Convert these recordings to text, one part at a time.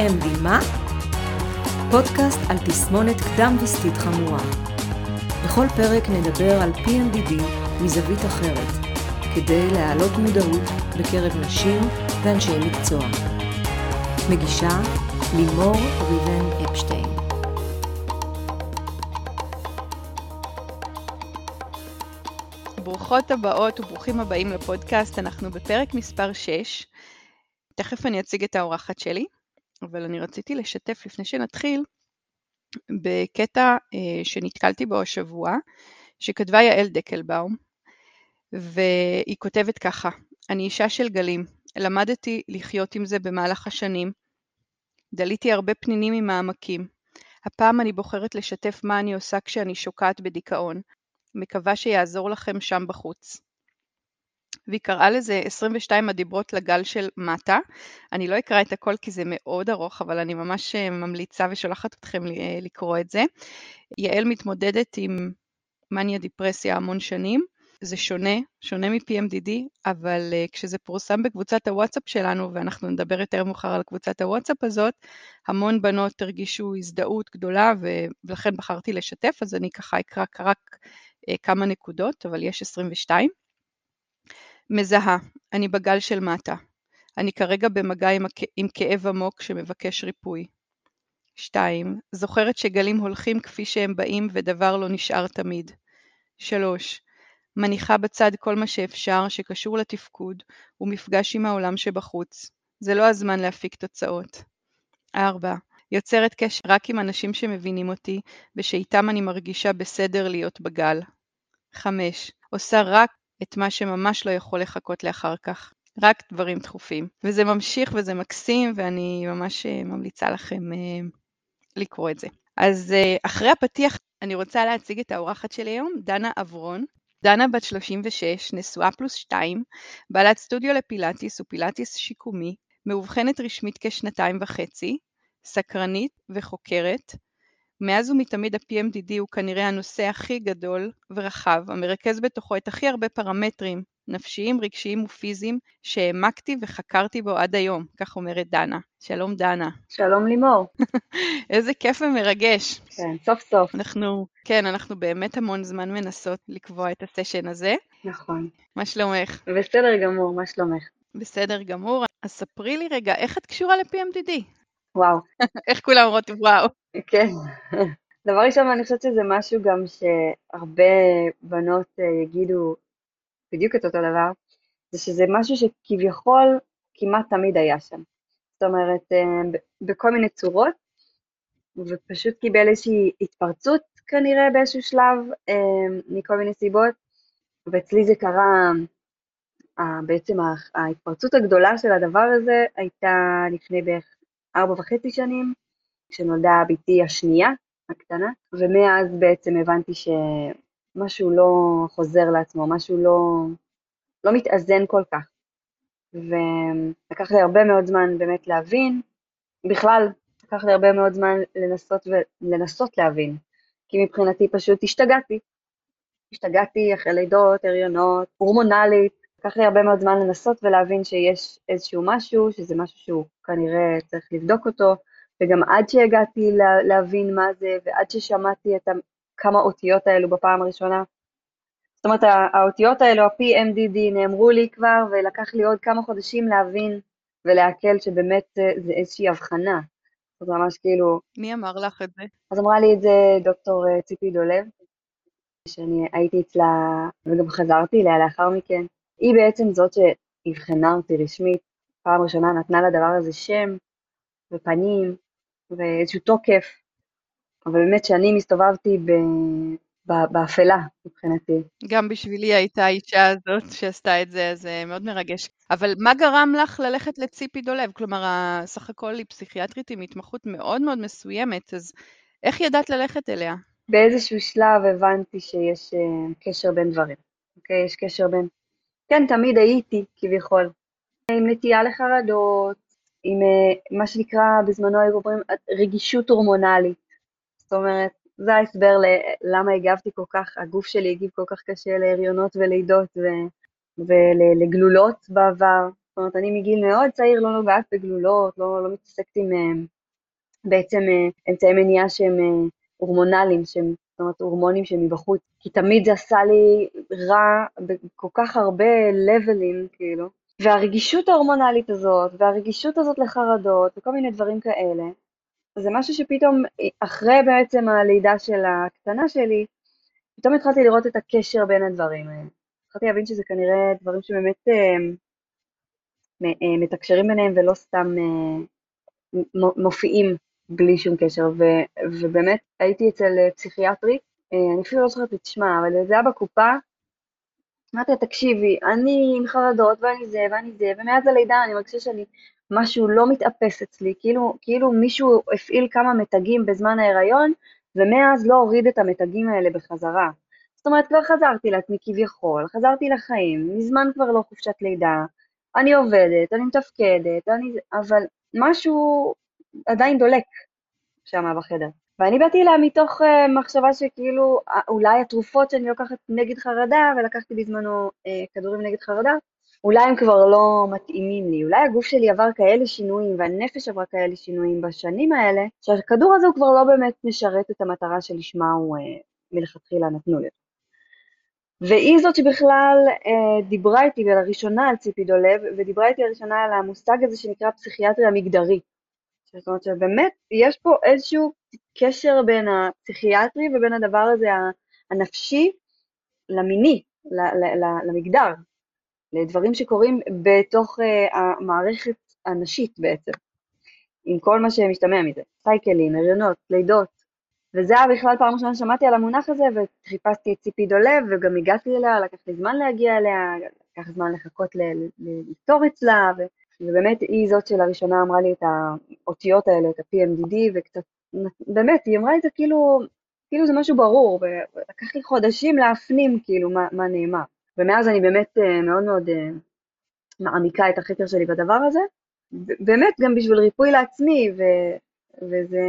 PMD מה? פודקאסט על תסמונת קדם וסתית חמורה. בכל פרק נדבר על PMDD מזווית אחרת, כדי להעלות מודעות בקרב נשים ואנשי מקצוע. מגישה לימור ריבן אפשטיין. ברוכות הבאות וברוכים הבאים לפודקאסט, אנחנו בפרק מספר 6. תכף אני אציג את האורחת שלי, אבל אני רציתי לשתף לפני שנתחיל בקטע אה, שנתקלתי בו השבוע, שכתבה יעל דקלבאום, והיא כותבת ככה: אני אישה של גלים, למדתי לחיות עם זה במהלך השנים, דליתי הרבה פנינים ממעמקים. הפעם אני בוחרת לשתף מה אני עושה כשאני שוקעת בדיכאון. מקווה שיעזור לכם שם בחוץ. והיא קראה לזה 22 הדיברות לגל של מטה. אני לא אקרא את הכל כי זה מאוד ארוך, אבל אני ממש אה, ממליצה ושולחת אתכם אה, לקרוא את זה. יעל מתמודדת עם מניה דיפרסיה המון שנים. זה שונה, שונה מ-PMDD, אבל uh, כשזה פורסם בקבוצת הוואטסאפ שלנו, ואנחנו נדבר יותר מאוחר על קבוצת הוואטסאפ הזאת, המון בנות הרגישו הזדהות גדולה, ולכן בחרתי לשתף, אז אני ככה אקרא רק uh, כמה נקודות, אבל יש 22. מזהה, אני בגל של מטה. אני כרגע במגע עם, עם כאב עמוק שמבקש ריפוי. 2. זוכרת שגלים הולכים כפי שהם באים ודבר לא נשאר תמיד. 3. מניחה בצד כל מה שאפשר שקשור לתפקוד ומפגש עם העולם שבחוץ. זה לא הזמן להפיק תוצאות. 4. יוצרת קשר רק עם אנשים שמבינים אותי ושאיתם אני מרגישה בסדר להיות בגל. 5. עושה רק את מה שממש לא יכול לחכות לאחר כך. רק דברים דחופים. וזה ממשיך וזה מקסים ואני ממש אה, ממליצה לכם אה, לקרוא את זה. אז אה, אחרי הפתיח אני רוצה להציג את האורחת שלי היום, דנה אברון. דנה בת 36, נשואה פלוס 2, בעלת סטודיו לפילאטיס ופילאטיס שיקומי, מאובחנת רשמית כשנתיים וחצי, סקרנית וחוקרת, מאז ומתמיד ה-PMDD הוא כנראה הנושא הכי גדול ורחב, המרכז בתוכו את הכי הרבה פרמטרים נפשיים, רגשיים ופיזיים שהעמקתי וחקרתי בו עד היום, כך אומרת דנה. שלום דנה. שלום לימור. איזה כיף ומרגש. כן, סוף סוף. אנחנו, כן, אנחנו באמת המון זמן מנסות לקבוע את הסשן הזה. נכון. מה שלומך? בסדר גמור, מה שלומך? בסדר גמור. אז ספרי לי רגע, איך את קשורה ל-PMDD? וואו. איך כולם אומרות וואו. כן. דבר ראשון, אני חושבת שזה משהו גם שהרבה בנות אה, יגידו בדיוק את אותו דבר, זה שזה משהו שכביכול כמעט תמיד היה שם. זאת אומרת, אה, בכל מיני צורות, ופשוט קיבל איזושהי התפרצות כנראה באיזשהו שלב, אה, מכל מיני סיבות, ואצלי זה קרה, בעצם ההתפרצות הגדולה של הדבר הזה הייתה לפני בערך ארבע וחצי שנים, כשנולדה בתי השנייה, הקטנה, ומאז בעצם הבנתי שמשהו לא חוזר לעצמו, משהו לא, לא מתאזן כל כך. ולקח לי הרבה מאוד זמן באמת להבין, בכלל, לקח לי הרבה מאוד זמן לנסות ולנסות להבין, כי מבחינתי פשוט השתגעתי. השתגעתי אחרי לידות, הריונות, הורמונלית, לקח לי הרבה מאוד זמן לנסות ולהבין שיש איזשהו משהו, שזה משהו שהוא כנראה צריך לבדוק אותו, וגם עד שהגעתי לה, להבין מה זה, ועד ששמעתי את כמה אותיות האלו בפעם הראשונה, זאת אומרת, האותיות האלו, ה-PMDD, נאמרו לי כבר, ולקח לי עוד כמה חודשים להבין ולעכל שבאמת זה, זה איזושהי הבחנה. זאת ממש כאילו... מי אמר לך את זה? אז אמרה לי את זה דוקטור אה, ציפי דולב, שאני הייתי אצלה, וגם חזרתי אליה לאחר מכן. היא בעצם זאת שאבחנה אותי רשמית, פעם ראשונה נתנה לדבר הזה שם ופנים ואיזשהו תוקף, אבל באמת שאני מסתובבתי ב... באפלה מבחינתי. גם בשבילי הייתה האישה הזאת שעשתה את זה, אז זה מאוד מרגש. אבל מה גרם לך ללכת לציפי דולב? כלומר, סך הכל היא פסיכיאטרית עם התמחות מאוד מאוד מסוימת, אז איך ידעת ללכת אליה? באיזשהו שלב הבנתי שיש uh, קשר בין דברים, אוקיי? יש קשר בין... כן, תמיד הייתי, כביכול, עם נטייה לחרדות, עם uh, מה שנקרא, בזמנו היו אומרים, רגישות הורמונלית. זאת אומרת, זה ההסבר ללמה הגבתי כל כך, הגוף שלי הגיב כל כך קשה להריונות ולידות ו, ולגלולות בעבר. זאת אומרת, אני מגיל מאוד צעיר לא נוגעת בגלולות, לא, לא מתעסקת עם אה, בעצם אה, אמצעי מניעה שהם אה, הורמונליים, שהם, זאת אומרת, הורמונים שהם מבחוץ, כי תמיד זה עשה לי רע בכל כך הרבה לבלים, כאילו. והרגישות ההורמונלית הזאת, והרגישות הזאת לחרדות, וכל מיני דברים כאלה, זה משהו שפתאום, אחרי בעצם הלידה של הקטנה שלי, פתאום התחלתי לראות את הקשר בין הדברים האלה. התחלתי להבין שזה כנראה דברים שבאמת אה, אה, מתקשרים ביניהם ולא סתם אה, מופיעים בלי שום קשר, ו, ובאמת הייתי אצל פסיכיאטרית, אני אפילו לא זוכרת את שמה, אבל זה היה בקופה, אמרתי לה, תקשיבי, אני עם חרדות ואני זה ואני זה, ומאז הלידה אני מרגישה שאני, משהו לא מתאפס אצלי, כאילו, כאילו מישהו הפעיל כמה מתגים בזמן ההיריון, ומאז לא הוריד את המתגים האלה בחזרה. זאת אומרת, כבר חזרתי לעצמי כביכול, חזרתי לחיים, מזמן כבר לא חופשת לידה, אני עובדת, אני מתפקדת, אני... אבל משהו עדיין דולק שם בחדר. ואני באתי אליה מתוך uh, מחשבה שכאילו, אולי התרופות שאני לוקחת נגד חרדה, ולקחתי בזמנו uh, כדורים נגד חרדה, אולי הם כבר לא מתאימים לי, אולי הגוף שלי עבר כאלה שינויים והנפש עברה כאלה שינויים בשנים האלה, שהכדור הזה הוא כבר לא באמת משרת את המטרה שלשמה הוא אה, מלכתחילה נתנו לי. והיא זאת שבכלל אה, דיברה איתי לראשונה על ציפי דולב, ודיברה איתי לראשונה על המושג הזה שנקרא פסיכיאטריה מגדרית. זאת אומרת שבאמת יש פה איזשהו קשר בין הפסיכיאטרי ובין הדבר הזה הנפשי למיני, למגדר, לדברים שקורים בתוך uh, המערכת הנשית בעצם, עם כל מה שמשתמע מזה, סייקלים, הריונות, לידות, וזה היה בכלל פעם ראשונה ששמעתי על המונח הזה, וחיפשתי את ציפי דולב, וגם הגעתי אליה, לקח לי זמן להגיע אליה, לקח זמן לחכות לפתור אצלה, ו... ובאמת היא זאת שלראשונה אמרה לי את האותיות האלה, את ה-PMDD, וקצת, באמת, היא אמרה את זה כאילו, כאילו זה משהו ברור, ולקח לי חודשים להפנים כאילו מה, מה נאמר. ומאז אני באמת אה, מאוד מאוד אה, מעמיקה את החקר שלי בדבר הזה, באמת גם בשביל ריפוי לעצמי, ו, וזה,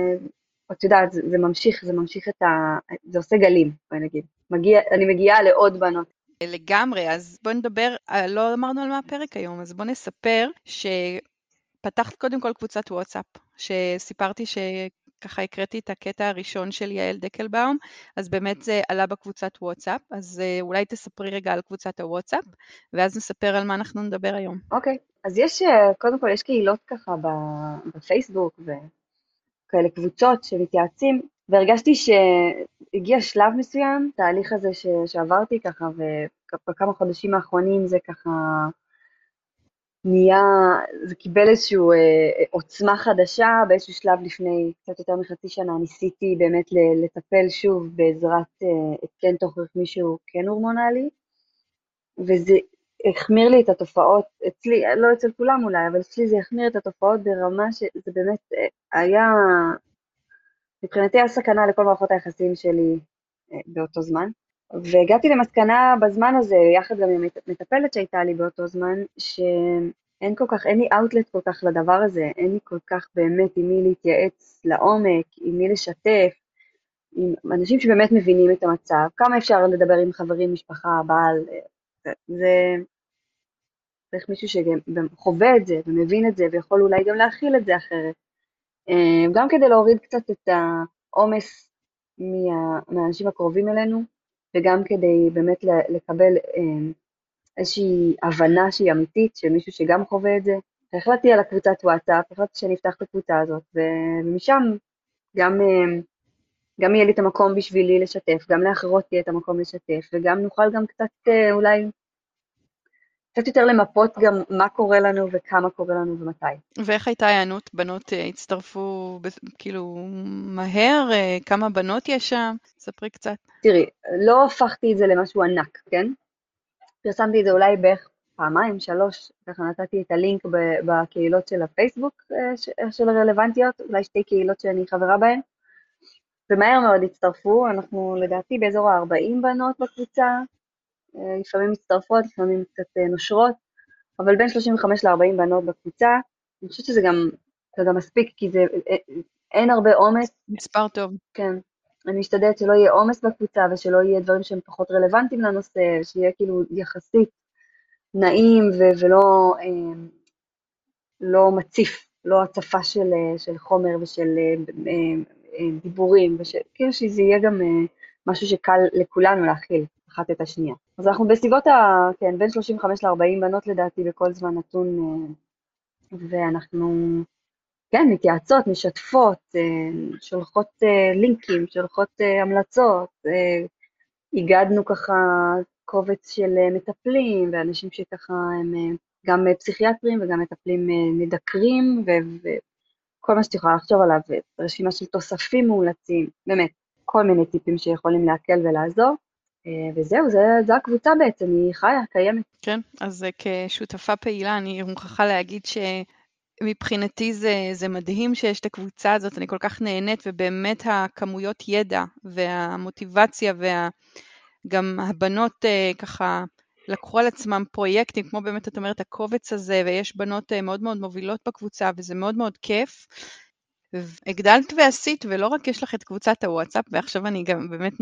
את יודעת, זה, זה ממשיך, זה ממשיך את ה... זה עושה גלים, בואי נגיד. מגיע, אני מגיעה לעוד בנות. לגמרי, אז בואי נדבר, אה, לא אמרנו על מה הפרק היום, אז בואי נספר שפתחת קודם כל קבוצת וואטסאפ, שסיפרתי ש... ככה הקראתי את הקטע הראשון של יעל דקלבאום, אז באמת זה עלה בקבוצת וואטסאפ, אז אה, אולי תספרי רגע על קבוצת הוואטסאפ, ואז נספר על מה אנחנו נדבר היום. אוקיי, okay. אז יש, אה, קודם כל יש קהילות ככה בפייסבוק וכאלה קבוצות שמתייעצים, והרגשתי שהגיע שלב מסוים, תהליך הזה ש, שעברתי ככה, ובכמה חודשים האחרונים זה ככה נהיה, זה קיבל איזושהי אה, עוצמה חדשה, באיזשהו שלב לפני קצת יותר מחצי שנה ניסיתי באמת לטפל שוב בעזרת אה, התקן תוך רכמי שהוא כן הורמונלי, וזה החמיר לי את התופעות, אצלי, לא אצל כולם אולי, אבל אצלי זה החמיר את התופעות ברמה שזה באמת אה, היה, מבחינתי היה סכנה לכל מערכות היחסים שלי אה, באותו זמן. והגעתי למסקנה בזמן הזה, יחד גם עם מטפלת שהייתה לי באותו זמן, שאין כל כך, אין לי אאוטלט כל כך לדבר הזה, אין לי כל כך באמת עם מי להתייעץ לעומק, עם מי לשתף, עם אנשים שבאמת מבינים את המצב, כמה אפשר לדבר עם חברים, משפחה, בעל, זה... צריך מישהו שחווה את זה ומבין את זה ויכול אולי גם להכיל את זה אחרת. אה, גם כדי להוריד קצת את העומס מה, מהאנשים הקרובים אלינו, וגם כדי באמת לקבל אה, איזושהי הבנה שהיא אמיתית, של מישהו שגם חווה את זה. החלטתי על הקבוצת וואטסאפ, החלטתי שאני אפתח את הקבוצה הזאת, ומשם גם, אה, גם יהיה לי את המקום בשבילי לשתף, גם לאחרות יהיה את המקום לשתף, וגם נוכל גם קצת אולי קצת יותר למפות גם מה קורה לנו וכמה קורה לנו ומתי. ואיך הייתה ההיענות? בנות הצטרפו כאילו מהר? כמה בנות יש שם? ספרי קצת. תראי, לא הפכתי את זה למשהו ענק, כן? פרסמתי את זה אולי בערך פעמיים, שלוש, ככה נתתי את הלינק בקהילות של הפייסבוק אה, של הרלוונטיות, אולי שתי קהילות שאני חברה בהן, ומהר מאוד הצטרפו, אנחנו לדעתי באזור ה-40 בנות בקבוצה, אה, לפעמים מצטרפות, לפעמים קצת אה, נושרות, אבל בין 35 ל-40 בנות בקבוצה, אני חושבת שזה גם, זה גם מספיק, כי זה, אין הרבה עומס. מספר טוב. כן. אני משתדלת שלא יהיה עומס בקבוצה ושלא יהיה דברים שהם פחות רלוונטיים לנושא, שיהיה כאילו יחסית נעים ו- ולא אה, לא מציף, לא הצפה של, של חומר ושל דיבורים, כאילו שזה יהיה גם משהו שקל לכולנו להכיל אחת את השנייה. אז אנחנו בסביבות ה... כן, בין 35 ל-40 בנות לדעתי בכל זמן נתון, ואנחנו, כן, מתייעצות, משתפות, שולחות לינקים, שולחות המלצות, הגדנו ככה קובץ של אה, מטפלים ואנשים שככה הם אה, גם אה, פסיכיאטרים וגם מטפלים מדקרים וכל מה שאת יכולה לחשוב עליו, רשימה של תוספים מאולצים, באמת, כל מיני טיפים שיכולים להקל ולעזור. וזהו, זה, זה הקבוצה בעצם, היא חיה, קיימת. כן, אז כשותפה פעילה אני מוכרחה להגיד ש... מבחינתי זה, זה מדהים שיש את הקבוצה הזאת, אני כל כך נהנית, ובאמת הכמויות ידע והמוטיבציה וגם הבנות uh, ככה לקחו על עצמם פרויקטים, כמו באמת את אומרת הקובץ הזה, ויש בנות uh, מאוד מאוד מובילות בקבוצה, וזה מאוד מאוד כיף. הגדלת ועשית, ולא רק יש לך את קבוצת הוואטסאפ, ועכשיו אני גם באמת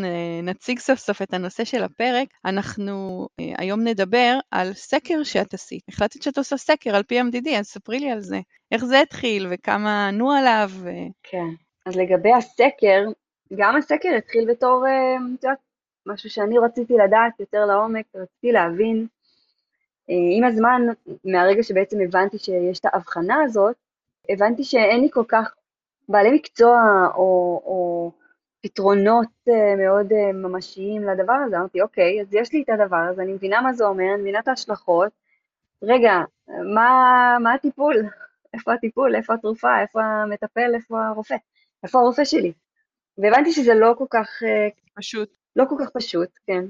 נציג סוף סוף את הנושא של הפרק, אנחנו אה, היום נדבר על סקר שאת עשית. החלטת שאת עושה סקר על PMDD, אז ספרי לי על זה. איך זה התחיל וכמה ענו עליו? ו... כן, אז לגבי הסקר, גם הסקר התחיל בתור, אה, את יודעת, משהו שאני רציתי לדעת יותר לעומק, רציתי להבין. אה, עם הזמן, מהרגע שבעצם הבנתי שיש את ההבחנה הזאת, הבנתי שאין לי כל כך בעלי מקצוע או, או פתרונות uh, מאוד uh, ממשיים לדבר הזה, אמרתי, אוקיי, אז יש לי את הדבר הזה, אני מבינה מה זה אומר, אני מבינה את ההשלכות, רגע, מה, מה הטיפול? איפה הטיפול? איפה התרופה? איפה המטפל? איפה הרופא? איפה הרופא שלי? והבנתי שזה לא כל כך... Uh, פשוט. לא כל כך פשוט, כן.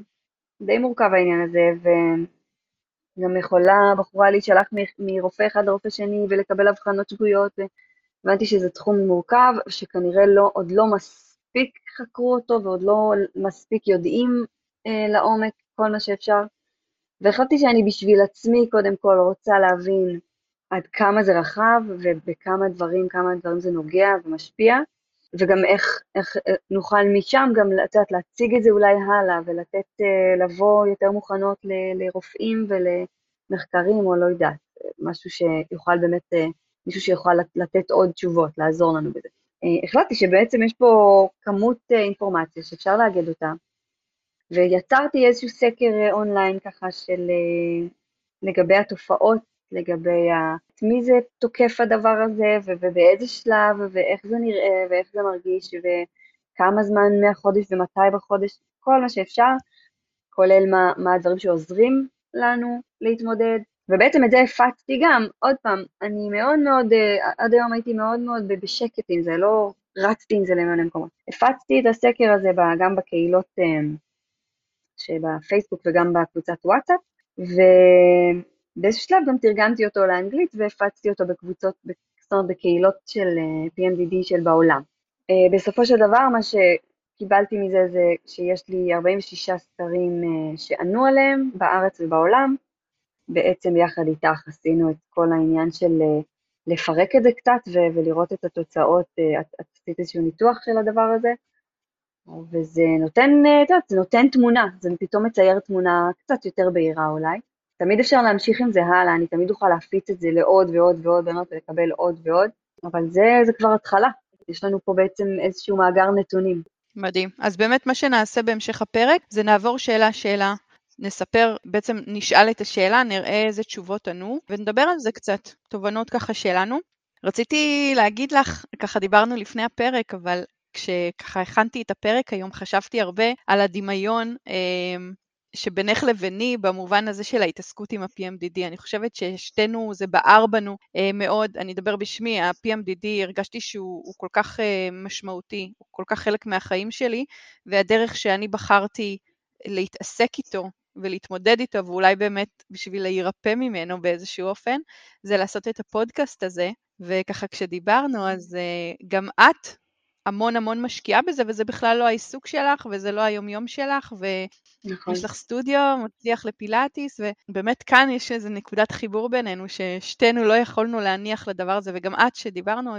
די מורכב העניין הזה, וגם יכולה בחורה להישלח מרופא אחד לרופא שני ולקבל אבחנות שגויות, הבנתי שזה תחום מורכב, שכנראה לא, עוד לא מספיק חקרו אותו ועוד לא מספיק יודעים אה, לעומק כל מה שאפשר. והחלטתי שאני בשביל עצמי קודם כל רוצה להבין עד כמה זה רחב ובכמה דברים, כמה דברים זה נוגע ומשפיע, וגם איך, איך אה, נוכל משם גם לצאת להציג את זה אולי הלאה ולתת, אה, לבוא יותר מוכנות ל, לרופאים ולמחקרים או לא יודעת, משהו שיוכל באמת אה, מישהו שיוכל לתת עוד תשובות, לעזור לנו בזה. אה, החלטתי שבעצם יש פה כמות אה, אינפורמציה שאפשר לאגד אותה, ויצרתי איזשהו סקר אה, אונליין ככה של לגבי התופעות, לגבי את מי זה תוקף הדבר הזה, ובאיזה שלב, ואיך זה נראה, ואיך זה מרגיש, וכמה זמן מהחודש ומתי בחודש, כל מה שאפשר, כולל מה, מה הדברים שעוזרים לנו להתמודד, ובעצם את זה הפצתי גם, עוד פעם, אני מאוד מאוד, אה, עד היום הייתי מאוד מאוד בשקט עם זה, לא רצתי עם זה למען מקומות. הפצתי את הסקר הזה גם בקהילות אה, שבפייסבוק וגם בקבוצת וואטסאפ, ובאיזשהו שלב גם תרגמתי אותו לאנגלית והפצתי אותו בקבוצות, זאת אומרת בקהילות של אה, PMDD של בעולם. בסופו של דבר מה שקיבלתי מזה זה שיש לי 46 סקרים שענו עליהם בארץ ובעולם, בעצם יחד איתך עשינו את כל העניין של אה, לפרק את זה קצת ולראות את התוצאות, אה, את, את עשית איזשהו ניתוח של הדבר הזה, וזה נותן, אה, את יודעת, זה נותן תמונה, זה פתאום מצייר תמונה קצת יותר בהירה אולי. תמיד אפשר להמשיך עם זה הלאה, אני תמיד אוכל להפיץ את זה לעוד ועוד ועוד בנות ולקבל עוד ועוד, אבל זה, זה כבר התחלה, יש לנו פה בעצם איזשהו מאגר נתונים. מדהים. אז באמת מה שנעשה בהמשך הפרק זה נעבור שאלה-שאלה נספר, בעצם נשאל את השאלה, נראה איזה תשובות ענו, ונדבר על זה קצת, תובנות ככה שלנו. רציתי להגיד לך, ככה דיברנו לפני הפרק, אבל כשככה הכנתי את הפרק היום, חשבתי הרבה על הדמיון אה, שבינך לביני במובן הזה של ההתעסקות עם ה-PMDD. אני חושבת ששתינו, זה בער בנו אה, מאוד, אני אדבר בשמי, ה-PMDD, הרגשתי שהוא כל כך אה, משמעותי, הוא כל כך חלק מהחיים שלי, והדרך שאני בחרתי להתעסק איתו ולהתמודד איתו, ואולי באמת בשביל להירפא ממנו באיזשהו אופן, זה לעשות את הפודקאסט הזה. וככה כשדיברנו, אז uh, גם את המון המון משקיעה בזה, וזה בכלל לא העיסוק שלך, וזה לא היומיום שלך, ויש נכון. לך סטודיו, מצליח לפילאטיס, ובאמת כאן יש איזו נקודת חיבור בינינו, ששתינו לא יכולנו להניח לדבר הזה, וגם את, שדיברנו,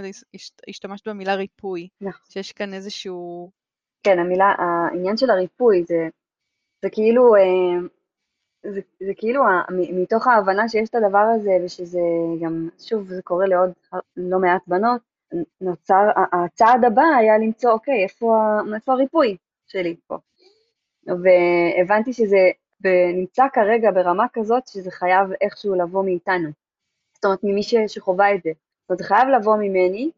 השתמשת במילה ריפוי, נכון. שיש כאן איזשהו... כן, המילה, העניין של הריפוי זה זה כאילו, אה, זה, זה כאילו מתוך ההבנה שיש את הדבר הזה ושזה גם, שוב, זה קורה לעוד לא מעט בנות, נוצר, הצעד הבא היה למצוא, אוקיי, איפה, איפה הריפוי שלי פה? והבנתי שזה נמצא כרגע ברמה כזאת שזה חייב איכשהו לבוא מאיתנו. זאת אומרת, ממי שחווה את זה. זאת אומרת, זה חייב לבוא ממני,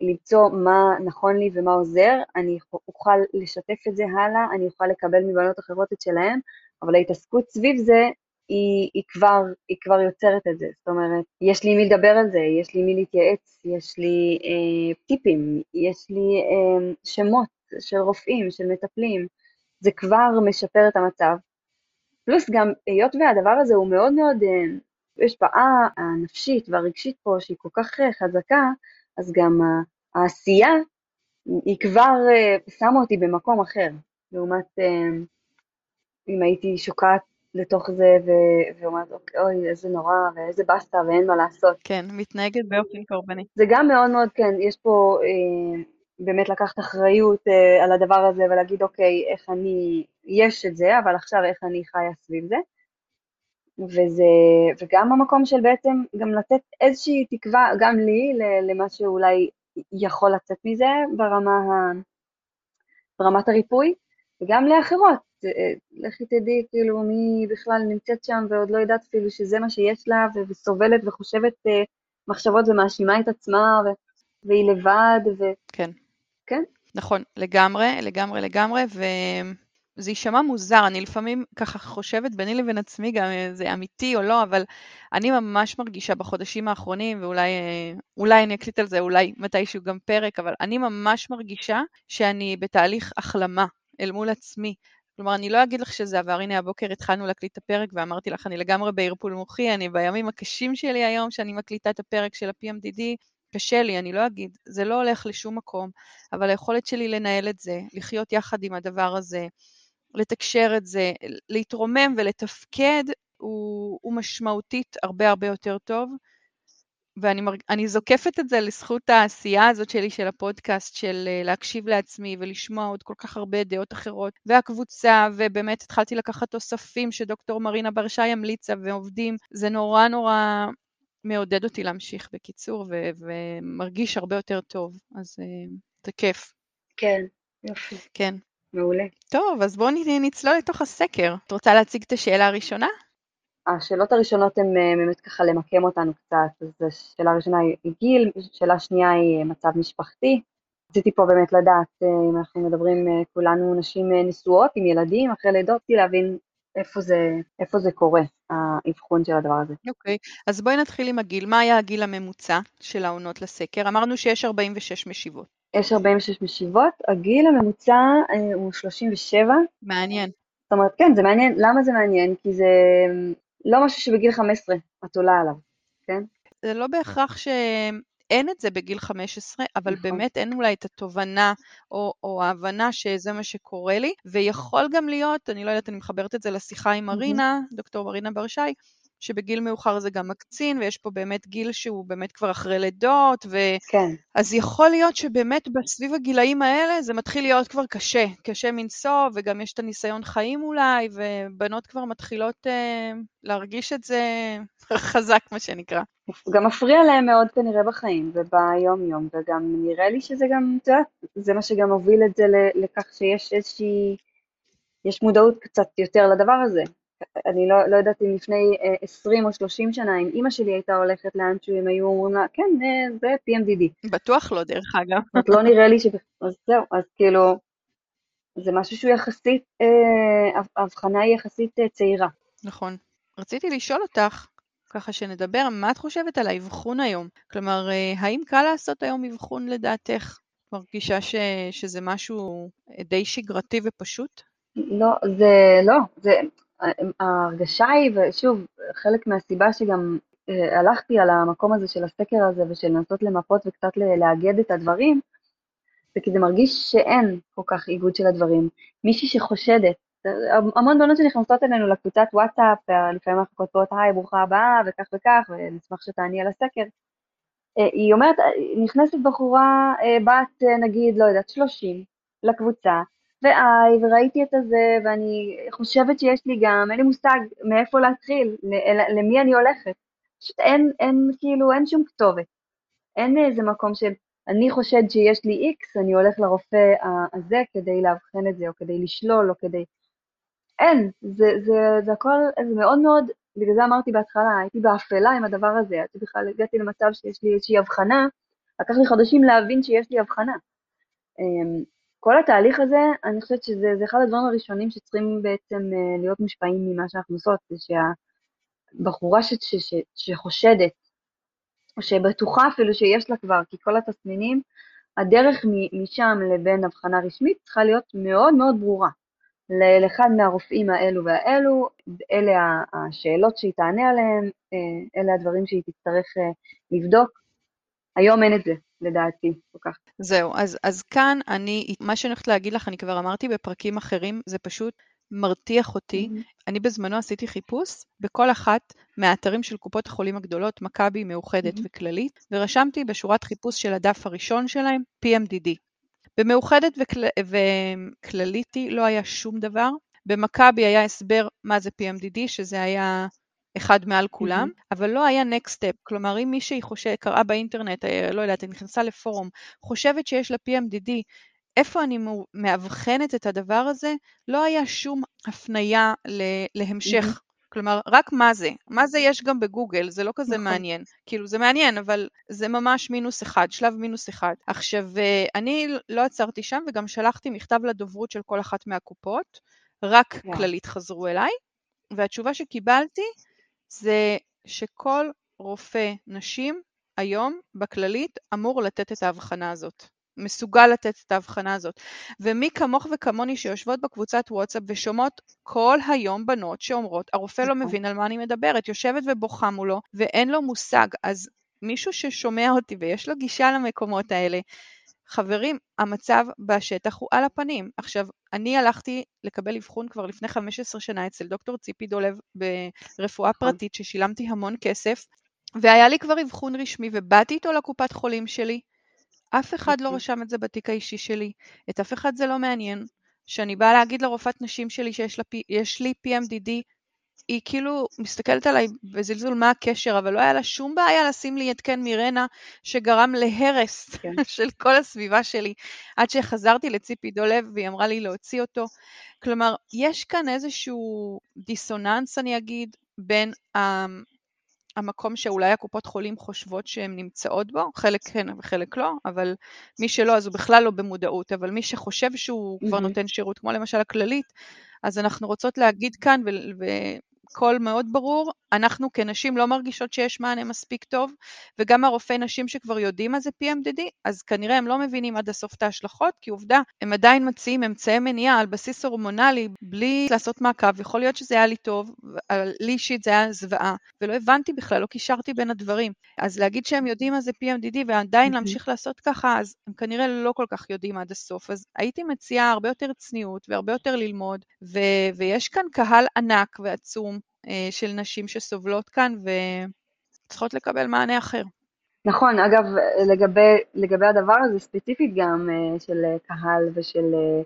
למצוא מה נכון לי ומה עוזר, אני אוכל לשתף את זה הלאה, אני אוכל לקבל מבנות אחרות את שלהן, אבל ההתעסקות סביב זה היא, היא, כבר, היא כבר יוצרת את זה. זאת אומרת, יש לי מי לדבר על זה, יש לי מי להתייעץ, יש לי אה, טיפים, יש לי אה, שמות של רופאים, של מטפלים, זה כבר משפר את המצב. פלוס גם, היות והדבר הזה הוא מאוד מאוד, אה, השפעה הנפשית והרגשית פה שהיא כל כך אה, חזקה, אז גם העשייה היא כבר אה, שמה אותי במקום אחר, לעומת אם הייתי שוקעת לתוך זה ואומרת, אוקיי, אוי, איזה נורא ואיזה באסה ואין מה לעשות. כן, מתנהגת באופן קורבני. זה גם מאוד מאוד, כן, יש פה אה, באמת לקחת אחריות אה, על הדבר הזה ולהגיד, אוקיי, איך אני, יש את זה, אבל עכשיו איך אני חיה סביב זה. וזה, וגם המקום של בעצם גם לתת איזושהי תקווה, גם לי, למה שאולי יכול לצאת מזה ברמה ה, ברמת הריפוי, וגם לאחרות. אה, לכי תדעי כאילו מי בכלל נמצאת שם ועוד לא יודעת אפילו שזה מה שיש לה וסובלת וחושבת אה, מחשבות ומאשימה את עצמה ו- והיא לבד ו... כן. כן. נכון, לגמרי, לגמרי, לגמרי, וזה יישמע מוזר, אני לפעמים ככה חושבת ביני לבין עצמי גם אם זה אמיתי או לא, אבל אני ממש מרגישה בחודשים האחרונים, ואולי אני אקליט על זה, אולי מתישהו גם פרק, אבל אני ממש מרגישה שאני בתהליך החלמה אל מול עצמי. כלומר, אני לא אגיד לך שזה עבר, הנה הבוקר התחלנו להקליט את הפרק ואמרתי לך, אני לגמרי בערפול מוחי, אני בימים הקשים שלי היום, שאני מקליטה את הפרק של ה-PMDD, קשה לי, אני לא אגיד, זה לא הולך לשום מקום, אבל היכולת שלי לנהל את זה, לחיות יחד עם הדבר הזה, לתקשר את זה, להתרומם ולתפקד, הוא, הוא משמעותית הרבה הרבה יותר טוב. ואני. זוקפת את זה לזכות העשייה הזאת שלי של הפודקאסט, של אה, להקשיב לעצמי ולשמוע עוד כל כך הרבה דעות אחרות, והקבוצה, ובאמת התחלתי לקחת תוספים שדוקטור מרינה ברשי המליצה ועובדים, זה נורא נורא מעודד אותי להמשיך בקיצור, ו- ומרגיש הרבה יותר טוב, אז uh, זה כיף. כן, יופי. כן. מעולה. טוב, אז בואו נצלול לתוך הסקר. את רוצה להציג את השאלה הראשונה? השאלות הראשונות הן אה, באמת ככה למקם אותנו קצת, אז השאלה הראשונה היא גיל, שאלה שנייה היא אה, מצב משפחתי. רציתי פה באמת לדעת אם אנחנו מדברים כולנו נשים נשואות עם ילדים אחרי לידות, להבין איפה זה, איפה זה קורה, האבחון של הדבר הזה. אוקיי, okay. אז בואי נתחיל עם הגיל. מה היה הגיל הממוצע של העונות לסקר? אמרנו שיש 46 משיבות. יש 46 משיבות, הגיל הממוצע אה, הוא 37. מעניין. זאת אומרת, כן, זה מעניין. למה זה מעניין? כי זה לא משהו שבגיל 15 את עולה עליו, כן? זה לא בהכרח ש... אין את זה בגיל 15, אבל נכון. באמת אין אולי את התובנה או, או ההבנה שזה מה שקורה לי, ויכול גם להיות, אני לא יודעת, אני מחברת את זה לשיחה עם מרינה, mm-hmm. דוקטור מרינה ברשי, שבגיל מאוחר זה גם מקצין, ויש פה באמת גיל שהוא באמת כבר אחרי לידות, ו... כן. אז יכול להיות שבאמת בסביב הגילאים האלה זה מתחיל להיות כבר קשה, קשה מנשוא, וגם יש את הניסיון חיים אולי, ובנות כבר מתחילות אה, להרגיש את זה חזק, מה שנקרא. גם מפריע להם מאוד כנראה בחיים וביום-יום, וגם נראה לי שזה גם, את יודעת, זה מה שגם הוביל את זה לכך שיש איזושהי, יש מודעות קצת יותר לדבר הזה. אני לא, לא יודעת אם לפני 20 אה, או 30 שנה, אם אימא שלי הייתה הולכת לאנשהו, הם היו אומרים לה, כן, אה, זה PMDD. בטוח לא, דרך אגב. זאת לא נראה לי ש... אז זהו, אז כאילו, זה משהו שהוא יחסית, אה, הבחנה היא יחסית צעירה. נכון. רציתי לשאול אותך, ככה שנדבר, מה את חושבת על האבחון היום? כלומר, האם קל לעשות היום אבחון לדעתך? מרגישה ש, שזה משהו די שגרתי ופשוט? לא, זה לא, זה, ההרגשה היא, ושוב, חלק מהסיבה שגם אה, הלכתי על המקום הזה של הסקר הזה ושל לנסות למפות וקצת לאגד את הדברים, זה כי זה מרגיש שאין כל כך איגוד של הדברים. מישהי שחושדת, המון בנות שנכנסות אלינו לקבוצת וואטסאפ, לפעמים אנחנו כותבות היי, ברוכה הבאה, וכך וכך, ונשמח שתעני על הסקר. אה, היא אומרת, נכנסת בחורה בת, נגיד, לא יודעת, 30, לקבוצה, ו-I, וראיתי את הזה, ואני חושבת שיש לי גם, אין לי מושג מאיפה להתחיל, למי אני הולכת. פשוט אין, אין, כאילו, אין שום כתובת. אין איזה מקום של, אני חושד שיש לי X, אני הולך לרופא הזה כדי לאבחן את זה, או כדי לשלול, או כדי... אין, זה, זה, זה הכל, זה מאוד מאוד, בגלל זה אמרתי בהתחלה, הייתי באפלה עם הדבר הזה, עד שבכלל הגעתי למצב שיש לי איזושהי הבחנה, לקח לי חודשים להבין שיש לי הבחנה. כל התהליך הזה, אני חושבת שזה אחד הדברים הראשונים שצריכים בעצם אה, להיות מושפעים ממה שאנחנו עושות, זה שהבחורה ש, ש, ש, שחושדת, או שבטוחה אפילו שיש לה כבר, כי כל התסמינים, הדרך משם לבין הבחנה רשמית צריכה להיות מאוד מאוד ברורה. לאחד מהרופאים האלו והאלו, אלה השאלות שהיא תענה עליהן, אה, אלה הדברים שהיא תצטרך אה, לבדוק. היום אין את זה, לדעתי, כל כך. זהו, אז, אז כאן אני, מה שאני הולכת להגיד לך, אני כבר אמרתי בפרקים אחרים, זה פשוט מרתיח אותי. Mm-hmm. אני בזמנו עשיתי חיפוש בכל אחת מהאתרים של קופות החולים הגדולות, מכבי, מאוחדת mm-hmm. וכללית, ורשמתי בשורת חיפוש של הדף הראשון שלהם, PMDD. במאוחדת וכל... וכלליתי לא היה שום דבר. במכבי היה הסבר מה זה PMDD, שזה היה אחד מעל כולם, mm-hmm. אבל לא היה next step. כלומר, אם מישהי חושב, קראה באינטרנט, אה, לא יודעת, נכנסה לפורום, חושבת שיש לה PMDD, איפה אני מאבחנת את הדבר הזה, לא היה שום הפנייה להמשך. Mm-hmm. כלומר, רק מה זה. מה זה יש גם בגוגל, זה לא כזה נכון. מעניין. כאילו, זה מעניין, אבל זה ממש מינוס אחד, שלב מינוס אחד. עכשיו, אה, אני לא עצרתי שם, וגם שלחתי מכתב לדוברות של כל אחת מהקופות, רק yeah. כללית חזרו אליי, והתשובה שקיבלתי זה שכל רופא נשים היום בכללית אמור לתת את ההבחנה הזאת. מסוגל לתת את ההבחנה הזאת. ומי כמוך וכמוני שיושבות בקבוצת וואטסאפ ושומעות כל היום בנות שאומרות, הרופא לא נכון. מבין על מה אני מדברת, יושבת ובוכה מולו ואין לו מושג. אז מישהו ששומע אותי ויש לו גישה למקומות האלה, חברים, המצב בשטח הוא על הפנים. עכשיו, אני הלכתי לקבל אבחון כבר לפני 15 שנה אצל דוקטור ציפי דולב ברפואה נכון. פרטית, ששילמתי המון כסף, והיה לי כבר אבחון רשמי, ובאתי איתו לקופת חולים שלי, אף אחד לא אוקיי. רשם את זה בתיק האישי שלי, את אף אחד זה לא מעניין. כשאני באה להגיד לרופאת נשים שלי שיש לי PMDD, היא כאילו מסתכלת עליי בזלזול מה הקשר, אבל לא היה לה שום בעיה לשים לי התקן מירנה שגרם להרס כן. של כל הסביבה שלי, עד שחזרתי לציפי דולב והיא אמרה לי להוציא אותו. כלומר, יש כאן איזשהו דיסוננס, אני אגיד, בין המקום שאולי הקופות חולים חושבות שהן נמצאות בו, חלק כן וחלק לא, אבל מי שלא אז הוא בכלל לא במודעות, אבל מי שחושב שהוא mm-hmm. כבר נותן שירות, כמו למשל הכללית, אז אנחנו רוצות להגיד כאן ו- קול מאוד ברור, אנחנו כנשים לא מרגישות שיש מענה מספיק טוב, וגם הרופאי נשים שכבר יודעים מה זה PMDD, אז כנראה הם לא מבינים עד הסוף את ההשלכות, כי עובדה, הם עדיין מציעים אמצעי מניעה על בסיס הורמונלי בלי לעשות מעקב, יכול להיות שזה היה לי טוב, לי אישית זה היה זוועה, ולא הבנתי בכלל, לא קישרתי בין הדברים. אז להגיד שהם יודעים מה זה PMDD ועדיין להמשיך לעשות ככה, אז הם כנראה לא כל כך יודעים עד הסוף. אז הייתי מציעה הרבה יותר צניעות והרבה יותר ללמוד, ו- ויש כאן קהל ענק ועצום של נשים שסובלות כאן וצריכות לקבל מענה אחר. נכון, אגב, לגבי, לגבי הדבר הזה ספציפית גם אה, של קהל ושל אה,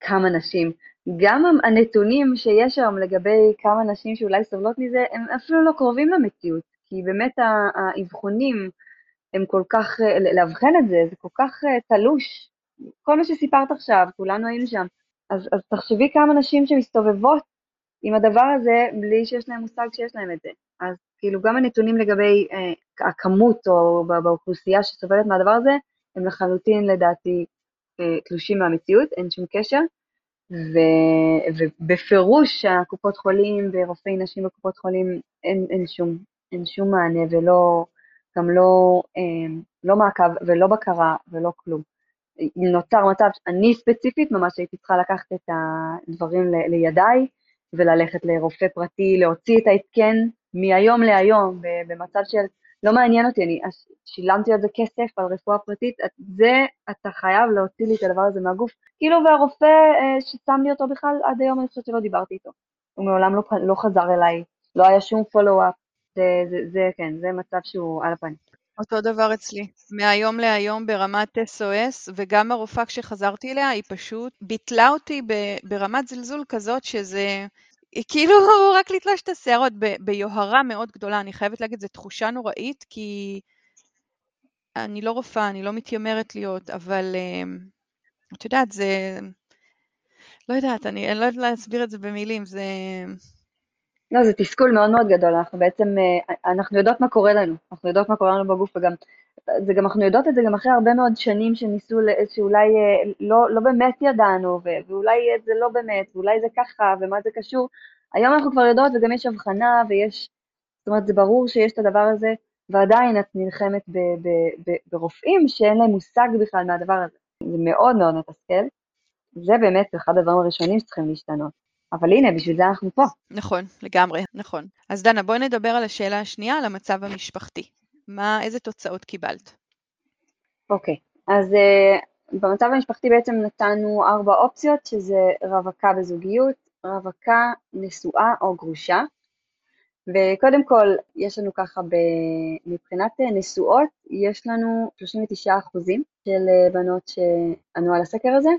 כמה נשים, גם הנתונים שיש היום לגבי כמה נשים שאולי סובלות מזה, הם אפילו לא קרובים למציאות, כי באמת האבחונים הם כל כך, לאבחן את זה, זה כל כך תלוש. כל מה שסיפרת עכשיו, כולנו היינו שם. אז, אז תחשבי כמה נשים שמסתובבות עם הדבר הזה בלי שיש להם מושג שיש להם את זה. אז כאילו גם הנתונים לגבי אה, הכמות או באוכלוסייה שסובלת מהדבר הזה, הם לחלוטין לדעתי אה, תלושים מהמציאות, אין שום קשר. ו, ובפירוש הקופות חולים ורופאי נשים בקופות חולים אין, אין, שום, אין שום מענה ולא, גם לא, אה, לא מעקב ולא בקרה ולא כלום. נוצר מצב, אני ספציפית ממש הייתי צריכה לקחת את הדברים לידיי וללכת לרופא פרטי, להוציא את ההתקן מהיום להיום, במצב של לא מעניין אותי, אני שילמתי על זה כסף, על רפואה פרטית, זה אתה חייב להוציא לי את הדבר הזה מהגוף. כאילו, והרופא אה, ששם לי אותו בכלל, עד היום אני חושבת שלא דיברתי איתו. הוא מעולם לא, לא חזר אליי, לא היה שום פולו-אפ, זה, זה, זה, כן, זה מצב שהוא על הפנים. אותו דבר אצלי. מהיום להיום ברמת SOS, וגם הרופאה כשחזרתי אליה, היא פשוט ביטלה אותי ברמת זלזול כזאת שזה... היא כאילו רק לתלוש את השערות ביוהרה מאוד גדולה. אני חייבת להגיד, זו תחושה נוראית, כי אני לא רופאה, אני לא מתיימרת להיות, אבל אמ, את יודעת, זה... לא יודעת, אני, אני לא יודעת להסביר את זה במילים, זה... לא, זה תסכול מאוד מאוד גדול, אנחנו בעצם, אה, אנחנו יודעות מה קורה לנו, אנחנו יודעות מה קורה לנו בגוף, וגם, זה גם, אנחנו יודעות את זה גם אחרי הרבה מאוד שנים שניסו, שאולי אה, לא, לא באמת ידענו, ואולי זה לא באמת, ואולי זה ככה, ומה זה קשור. היום אנחנו כבר יודעות, וגם יש הבחנה, ויש, זאת אומרת, זה ברור שיש את הדבר הזה, ועדיין את נלחמת ב, ב, ב, ברופאים שאין להם מושג בכלל מהדבר הזה. זה מאוד מאוד מתסכל. זה באמת אחד הדברים הראשונים שצריכים להשתנות. אבל הנה, בשביל זה אנחנו פה. נכון, לגמרי, נכון. אז דנה, בואי נדבר על השאלה השנייה, על המצב המשפחתי. מה, איזה תוצאות קיבלת? אוקיי, אז uh, במצב המשפחתי בעצם נתנו ארבע אופציות, שזה רווקה בזוגיות, רווקה, נשואה או גרושה. וקודם כל, יש לנו ככה, ב... מבחינת אה, נשואות, יש לנו 39 אחוזים של אה, בנות שענו על הסקר הזה,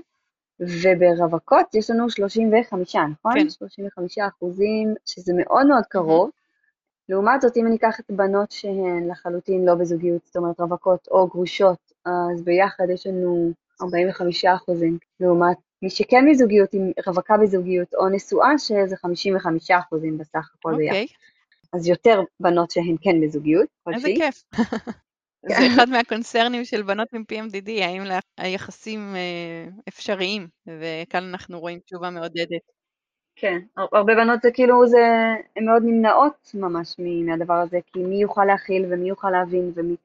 וברווקות יש לנו 35, נכון? כן. 35 אחוזים, שזה מאוד מאוד קרוב. לעומת זאת, אם אני אקח את בנות שהן לחלוטין לא בזוגיות, זאת אומרת רווקות או גרושות, אז ביחד יש לנו 45 אחוזים, לעומת מי שכן מזוגיות, עם רווקה בזוגיות או נשואה, שזה 55 אחוזים בסך הכל okay. ביחד. אוקיי. אז יותר בנות שהן כן בזוגיות. איזה כיף. זה אחד מהקונצרנים של בנות עם PMDD, האם היחסים אה, אפשריים, וכאן אנחנו רואים תשובה מעודדת. כן, הרבה בנות זה כאילו, זה, הן מאוד נמנעות ממש מהדבר הזה, כי מי יוכל להכיל ומי יוכל להבין ומי...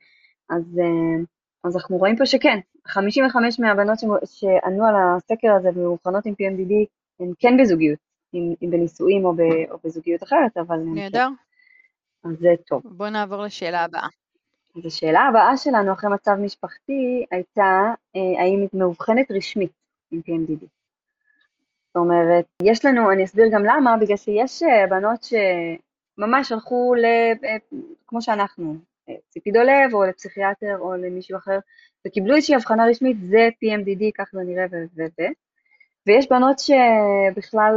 אז, אה, אז אנחנו רואים פה שכן, 55 מהבנות שענו על הסקר הזה ומאובחנות עם PMDD הן כן בזוגיות, אם, אם בנישואים או, ב, או בזוגיות אחרת, אבל... נהדר. אז זה טוב. בואו נעבור לשאלה הבאה. אז השאלה הבאה שלנו אחרי מצב משפחתי הייתה, אה, האם היא מאובחנת רשמית עם PMDD. זאת אומרת, יש לנו, אני אסביר גם למה, בגלל שיש אה, בנות שממש הלכו, ל, אה, כמו שאנחנו, ציפי דולב או לפסיכיאטר או למישהו אחר, וקיבלו איזושהי הבחנה רשמית, זה PMDD, כך זה נראה ו... ו... ו... ויש בנות שבכלל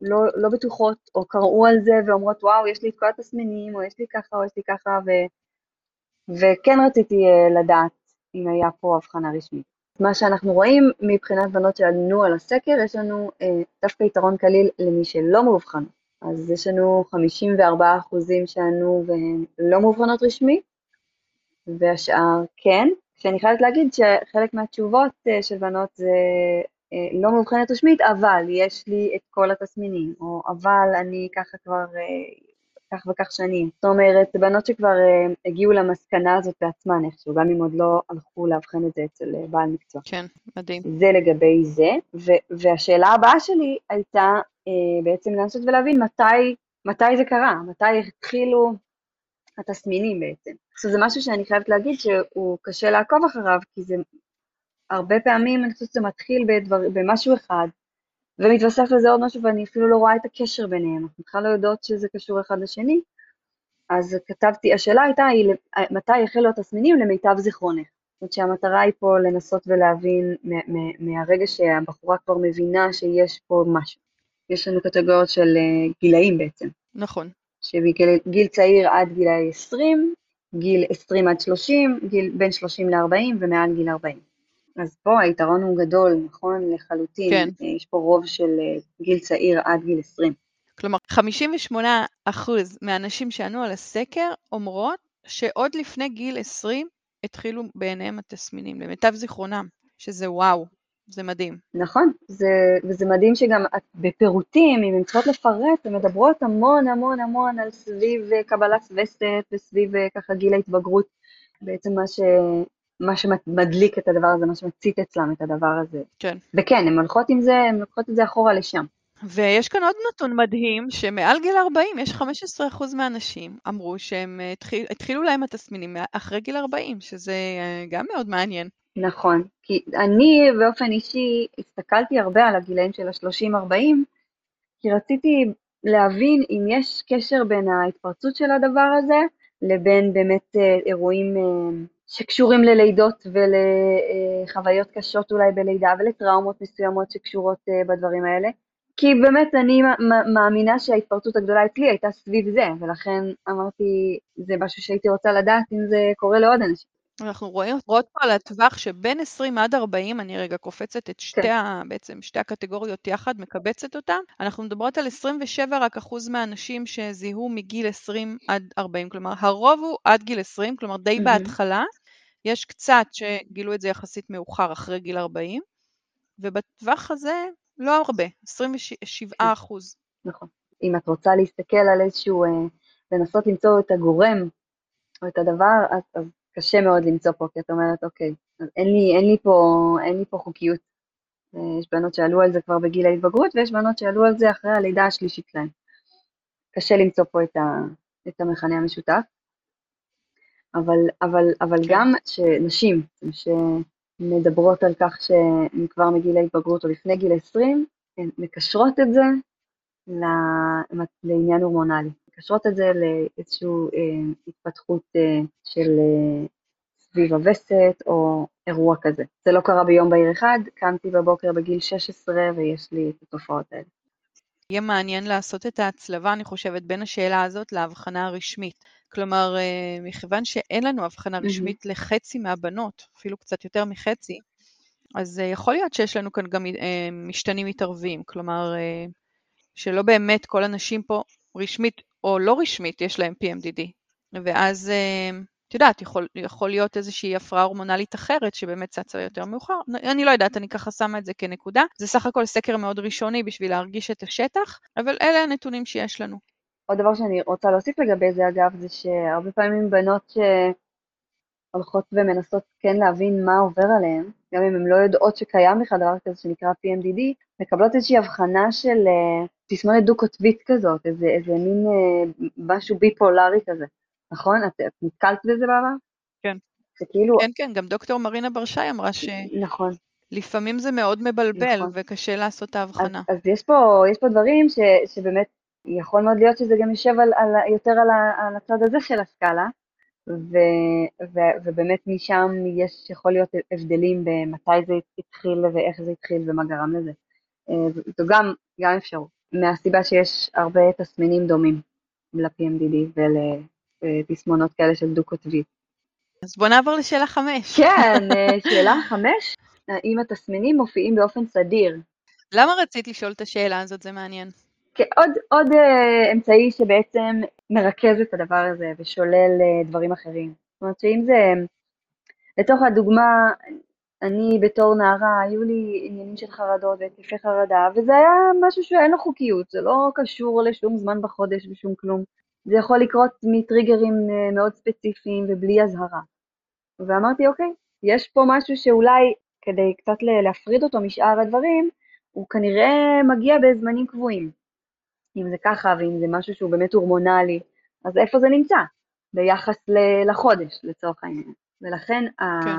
לא, לא בטוחות, או קראו על זה ואומרות, וואו, יש לי את כל התסמינים, או יש לי ככה, או יש לי ככה, ו... וכן רציתי uh, לדעת אם היה פה הבחנה רשמית. מה שאנחנו רואים מבחינת בנות שענו על הסקר, יש לנו uh, דווקא יתרון קליל למי שלא מאובחן. אז יש לנו 54 אחוזים שענו והן לא מאובחנות רשמית, והשאר כן. כשאני חייבת להגיד שחלק מהתשובות uh, של בנות זה uh, לא מאובחנת רשמית, אבל יש לי את כל התסמינים, או אבל אני ככה כבר כך וכך שנים. זאת אומרת, בנות שכבר uh, הגיעו למסקנה הזאת בעצמן איכשהו, גם אם עוד לא הלכו לאבחן את זה אצל uh, בעל מקצוע. כן, מדהים. זה לגבי זה, ו- והשאלה הבאה שלי הייתה uh, בעצם לנסות ולהבין מתי, מתי זה קרה, מתי התחילו התסמינים בעצם. עכשיו זה משהו שאני חייבת להגיד שהוא קשה לעקוב אחריו, כי זה הרבה פעמים אני חושבת שזה מתחיל בדבר, במשהו אחד, ומתווסף לזה עוד משהו ואני אפילו לא רואה את הקשר ביניהם, אנחנו בכלל לא יודעות שזה קשור אחד לשני. אז כתבתי, השאלה הייתה היא מתי החלו התסמינים למיטב זיכרונך. זאת אומרת שהמטרה היא פה לנסות ולהבין מהרגע שהבחורה כבר מבינה שיש פה משהו. יש לנו קטגוריות של אה, גילאים בעצם. נכון. שגיל צעיר עד גילאי 20, גיל 20 עד 30, גיל בין 30 ל-40 ומעל גיל 40. אז פה היתרון הוא גדול, נכון? לחלוטין. כן. יש פה רוב של אה, גיל צעיר עד גיל 20. כלומר, 58% מהנשים שענו על הסקר אומרות שעוד לפני גיל 20 התחילו בעיניהם התסמינים, למיטב זיכרונם, שזה וואו, זה מדהים. נכון, זה, וזה מדהים שגם בפירוטים, אם הן צריכות לפרט, הן מדברות המון המון המון על סביב אה, קבלת וסת וסביב אה, ככה גיל ההתבגרות. בעצם מה ש... מה שמדליק את הדבר הזה, מה שמצית אצלם את הדבר הזה. כן. וכן, הן הולכות עם זה, הן לוקחות את זה אחורה לשם. ויש כאן עוד נתון מדהים, שמעל גיל 40 יש 15% מהאנשים אמרו שהם אה, התחיל, התחילו להם התסמינים אחרי גיל 40, שזה אה, גם מאוד מעניין. נכון, כי אני באופן אישי הסתכלתי הרבה על הגילאים של ה-30-40, כי רציתי להבין אם יש קשר בין ההתפרצות של הדבר הזה לבין באמת אה, אירועים שקשורים ללידות ולחוויות קשות אולי בלידה ולטראומות מסוימות שקשורות בדברים האלה. כי באמת אני מאמינה שההתפרצות הגדולה אצלי הייתה סביב זה, ולכן אמרתי, זה משהו שהייתי רוצה לדעת אם זה קורה לעוד אנשים. אנחנו רואים, רואות פה על הטווח שבין 20 עד 40, אני רגע קופצת את שתי, כן. ה, בעצם שתי הקטגוריות יחד, מקבצת אותן, אנחנו מדברות על 27 רק אחוז מהאנשים שזיהו מגיל 20 עד 40, כלומר הרוב הוא עד גיל 20, כלומר די mm-hmm. בהתחלה, יש קצת שגילו את זה יחסית מאוחר אחרי גיל 40, ובטווח הזה לא הרבה, 27 כן. אחוז. נכון. אם את רוצה להסתכל על איזשהו, אה, לנסות למצוא את הגורם או את הדבר, אז, אז קשה מאוד למצוא פה, כי את אומרת, אוקיי, אז אין לי, אין לי, פה, אין לי פה חוקיות. אה, יש בנות שעלו על זה כבר בגיל ההתבגרות, ויש בנות שעלו על זה אחרי הלידה השלישית שלהן. קשה למצוא פה את, ה, את המכנה המשותף. אבל, אבל, אבל כן. גם שנשים שמדברות על כך שהן כבר מגיל ההתבגרות או לפני גיל 20, הן מקשרות את זה לעניין הורמונלי. מקשרות את זה לאיזושהי אה, התפתחות אה, של אה, סביב הווסת או אירוע כזה. זה לא קרה ביום בהיר אחד, קמתי בבוקר בגיל 16 ויש לי את התופעות האלה. יהיה מעניין לעשות את ההצלבה, אני חושבת, בין השאלה הזאת להבחנה הרשמית. כלומר, אה, מכיוון שאין לנו הבחנה רשמית. לחצי מהבנות, אפילו קצת יותר מחצי, אז אה, יכול להיות שיש לנו כאן גם אה, משתנים מתערבים. כלומר, שלא באמת כל הנשים פה רשמית או לא רשמית יש להם PMDD. ואז, את יודעת, יכול, יכול להיות איזושהי הפרעה הורמונלית אחרת שבאמת צצה יותר מאוחר. אני לא יודעת, אני ככה שמה את זה כנקודה. זה סך הכל סקר מאוד ראשוני בשביל להרגיש את השטח, אבל אלה הנתונים שיש לנו. עוד דבר שאני רוצה להוסיף לגבי זה, אגב, זה שהרבה פעמים בנות שהולכות ומנסות כן להבין מה עובר עליהן, גם אם הן לא יודעות שקיים בכלל דבר כזה שנקרא PMDD, מקבלות איזושהי הבחנה של uh, תסמונת דו-קוטבית כזאת, איזה, איזה מין uh, משהו ביפולרי כזה, נכון? את, את נתקלת בזה בעבר? כן. שכאילו... כן, כן, גם דוקטור מרינה ברשי אמרה ש... נכון. לפעמים זה מאוד מבלבל נכון. וקשה לעשות את ההבחנה. אז, אז יש, פה, יש פה דברים ש, שבאמת יכול מאוד להיות שזה גם יושב על, על, יותר על, על הצד הזה של הסקאלה, ו, ו, ובאמת משם יש, יכול להיות הבדלים במתי זה התחיל ואיך זה התחיל ומה גרם לזה. אה, זו גם, גם אפשרות, מהסיבה שיש הרבה תסמינים דומים ל-PMDD ולתסמונות כאלה של דו-קוטבי. אז בוא נעבור לשאלה חמש. כן, אה, שאלה חמש, האם התסמינים מופיעים באופן סדיר? למה רצית לשאול את השאלה הזאת? זה מעניין. עוד, עוד uh, אמצעי שבעצם מרכז את הדבר הזה ושולל uh, דברים אחרים. זאת אומרת שאם זה, לצורך הדוגמה, אני בתור נערה, היו לי עניינים של חרדות והתקפי חרדה, וזה היה משהו שאין לו חוקיות, זה לא קשור לשום זמן בחודש ושום כלום. זה יכול לקרות מטריגרים uh, מאוד ספציפיים ובלי אזהרה. ואמרתי, אוקיי, יש פה משהו שאולי, כדי קצת להפריד אותו משאר הדברים, הוא כנראה מגיע בזמנים קבועים. אם זה ככה ואם זה משהו שהוא באמת הורמונלי, אז איפה זה נמצא? ביחס לחודש, לצורך העניין. ולכן כן.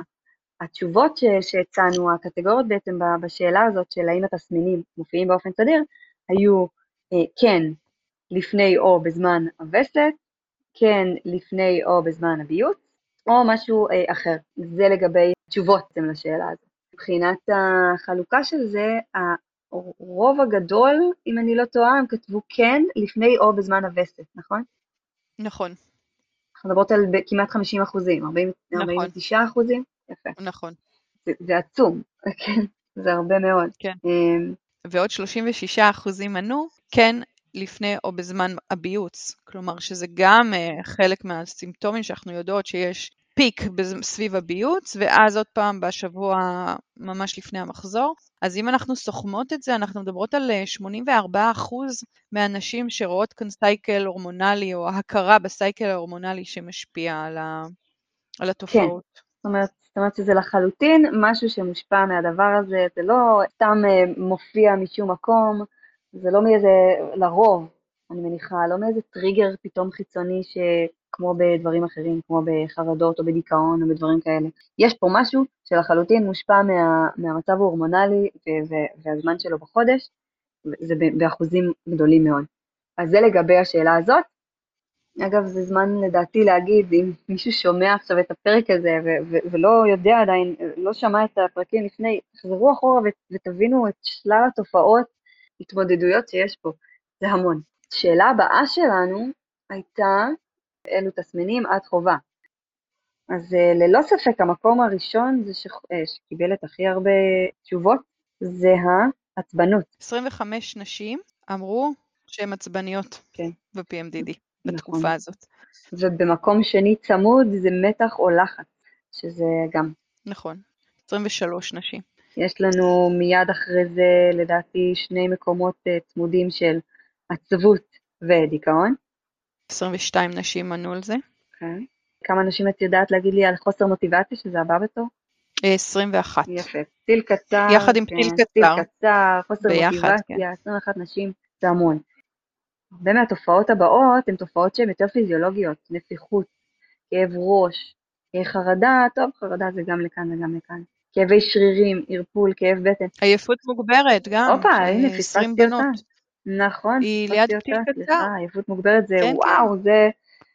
התשובות שהצענו, הקטגוריות בעצם בשאלה הזאת של האם התסמינים מופיעים באופן סדיר, היו אה, כן לפני או בזמן הווסת, כן לפני או בזמן הביוץ, או משהו אה, אחר. זה לגבי תשובות לשאלה הזאת. מבחינת החלוקה של זה, הרוב הגדול, אם אני לא טועה, הם כתבו כן לפני או בזמן הווסת, נכון? נכון. אנחנו מדברות על כמעט 50 אחוזים, 49 נכון. אחוזים? יפה. נכון. זה, זה עצום, כן, זה הרבה מאוד. כן. אמ, ועוד 36 אחוזים ענו, כן, לפני או בזמן הביוץ. כלומר, שזה גם uh, חלק מהסימפטומים שאנחנו יודעות שיש פיק סביב הביוץ, ואז עוד פעם בשבוע ממש לפני המחזור. אז אם אנחנו סוכמות את זה, אנחנו מדברות על 84% אה, מהנשים שרואות כאן סייקל הורמונלי, או הכרה בסייקל ההורמונלי שמשפיע על, ה... על התופעות. כן, זאת אומרת, זאת אומרת שזה לחלוטין משהו שמושפע מהדבר הזה, זה לא סתם אה, מופיע משום מקום, זה לא מאיזה, לרוב, אני מניחה, לא מאיזה טריגר פתאום חיצוני ש... כמו בדברים אחרים, כמו בחרדות או בדיכאון או בדברים כאלה. יש פה משהו שלחלוטין מושפע מה, מהמצב ההורמונלי והזמן שלו בחודש, זה באחוזים גדולים מאוד. אז זה לגבי השאלה הזאת. אגב, זה זמן לדעתי להגיד, אם מישהו שומע עכשיו את הפרק הזה ולא יודע עדיין, לא שמע את הפרקים לפני, תחזרו אחורה ותבינו את שלל התופעות, התמודדויות שיש פה. זה המון. השאלה הבאה שלנו הייתה, אילו תסמינים את חובה? אז אה, ללא ספק המקום הראשון זה ש... אה, שקיבל את הכי הרבה תשובות, זה העצבנות. 25 נשים אמרו שהן עצבניות כן. ב-PMDD נכון. בתקופה הזאת. ובמקום שני צמוד זה מתח או לחץ, שזה גם. נכון, 23 נשים. יש לנו מיד אחרי זה, לדעתי, שני מקומות אה, צמודים של עצבות ודיכאון. 22 נשים ענו על זה. כן. כמה נשים את יודעת להגיד לי על חוסר מוטיבציה, שזה הבא בתור? 21. יפה. טיל קצר. יחד עם כן, טיל טיל קצר. קצר, חוסר ביחד, מוטיבציה, 21 נשים, זה המון. הרבה מהתופעות הבאות הן תופעות שהן יותר פיזיולוגיות, נפיחות, כאב ראש, אה, חרדה, טוב, חרדה זה גם לכאן וגם לכאן. כאבי שרירים, ערפול, כאב בטן. עייפות מוגברת גם. הופה, אה, הנה, 20 פספסתי. אותה. נכון, היא ליד אותה, קצר. עייפות מוגברת זה כן, וואו, זה...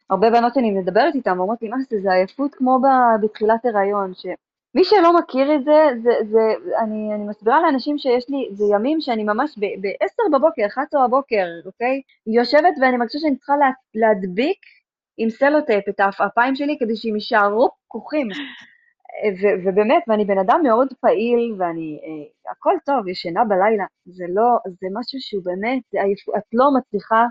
הרבה בנות שאני מדברת איתן אומרות לי, מה זה, זה עייפות כמו ב- בתחילת הריון, שמי שלא מכיר את זה, זה, זה אני, אני מסבירה לאנשים שיש לי, זה ימים שאני ממש ב-10 בבוקר, 11 בבוקר, אוקיי? יושבת ואני מרגישה שאני צריכה לה, להדביק עם סלוטייפ את העפעפיים שלי כדי שהם יישארו פקוחים. ו- ובאמת, ואני בן אדם מאוד פעיל, ואני, אה, הכל טוב, ישנה בלילה, זה לא, זה משהו שהוא באמת, את לא מצליחה,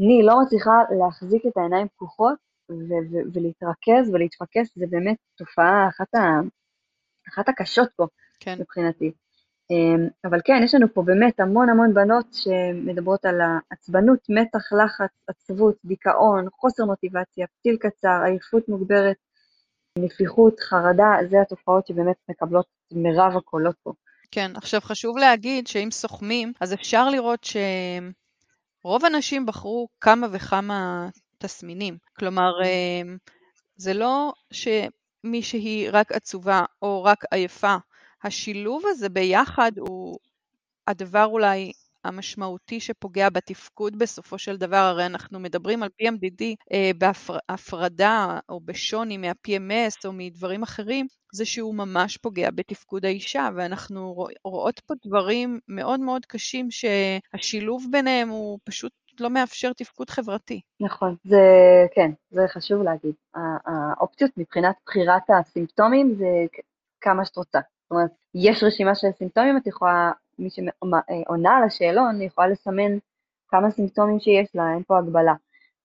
אני לא מצליחה להחזיק את העיניים פקוחות ו- ו- ולהתרכז ולהתפקס, זה באמת תופעה אחת, ה- אחת הקשות פה כן. מבחינתי. אמ, אבל כן, יש לנו פה באמת המון המון בנות שמדברות על העצבנות, מתח, לחץ, עצבות, דיכאון, חוסר מוטיבציה, פתיל קצר, עייפות מוגברת, נפיחות, חרדה, זה התופעות שבאמת מקבלות את מירב הקולות פה. כן, עכשיו חשוב להגיד שאם סוכמים, אז אפשר לראות שרוב הנשים בחרו כמה וכמה תסמינים. כלומר, אמ, זה לא שמישהי רק עצובה או רק עייפה. השילוב הזה ביחד הוא הדבר אולי המשמעותי שפוגע בתפקוד בסופו של דבר, הרי אנחנו מדברים על PMDD אה, בהפרדה או בשוני מה-PMS או מדברים אחרים, זה שהוא ממש פוגע בתפקוד האישה, ואנחנו רואות פה דברים מאוד מאוד קשים שהשילוב ביניהם הוא פשוט לא מאפשר תפקוד חברתי. נכון, זה, כן, זה חשוב להגיד. האופציות מבחינת בחירת הסימפטומים זה כמה שאת רוצה. זאת אומרת, יש רשימה של סימפטומים, את יכולה מי שעונה על השאלון יכולה לסמן כמה סימפטומים שיש לה, אין פה הגבלה.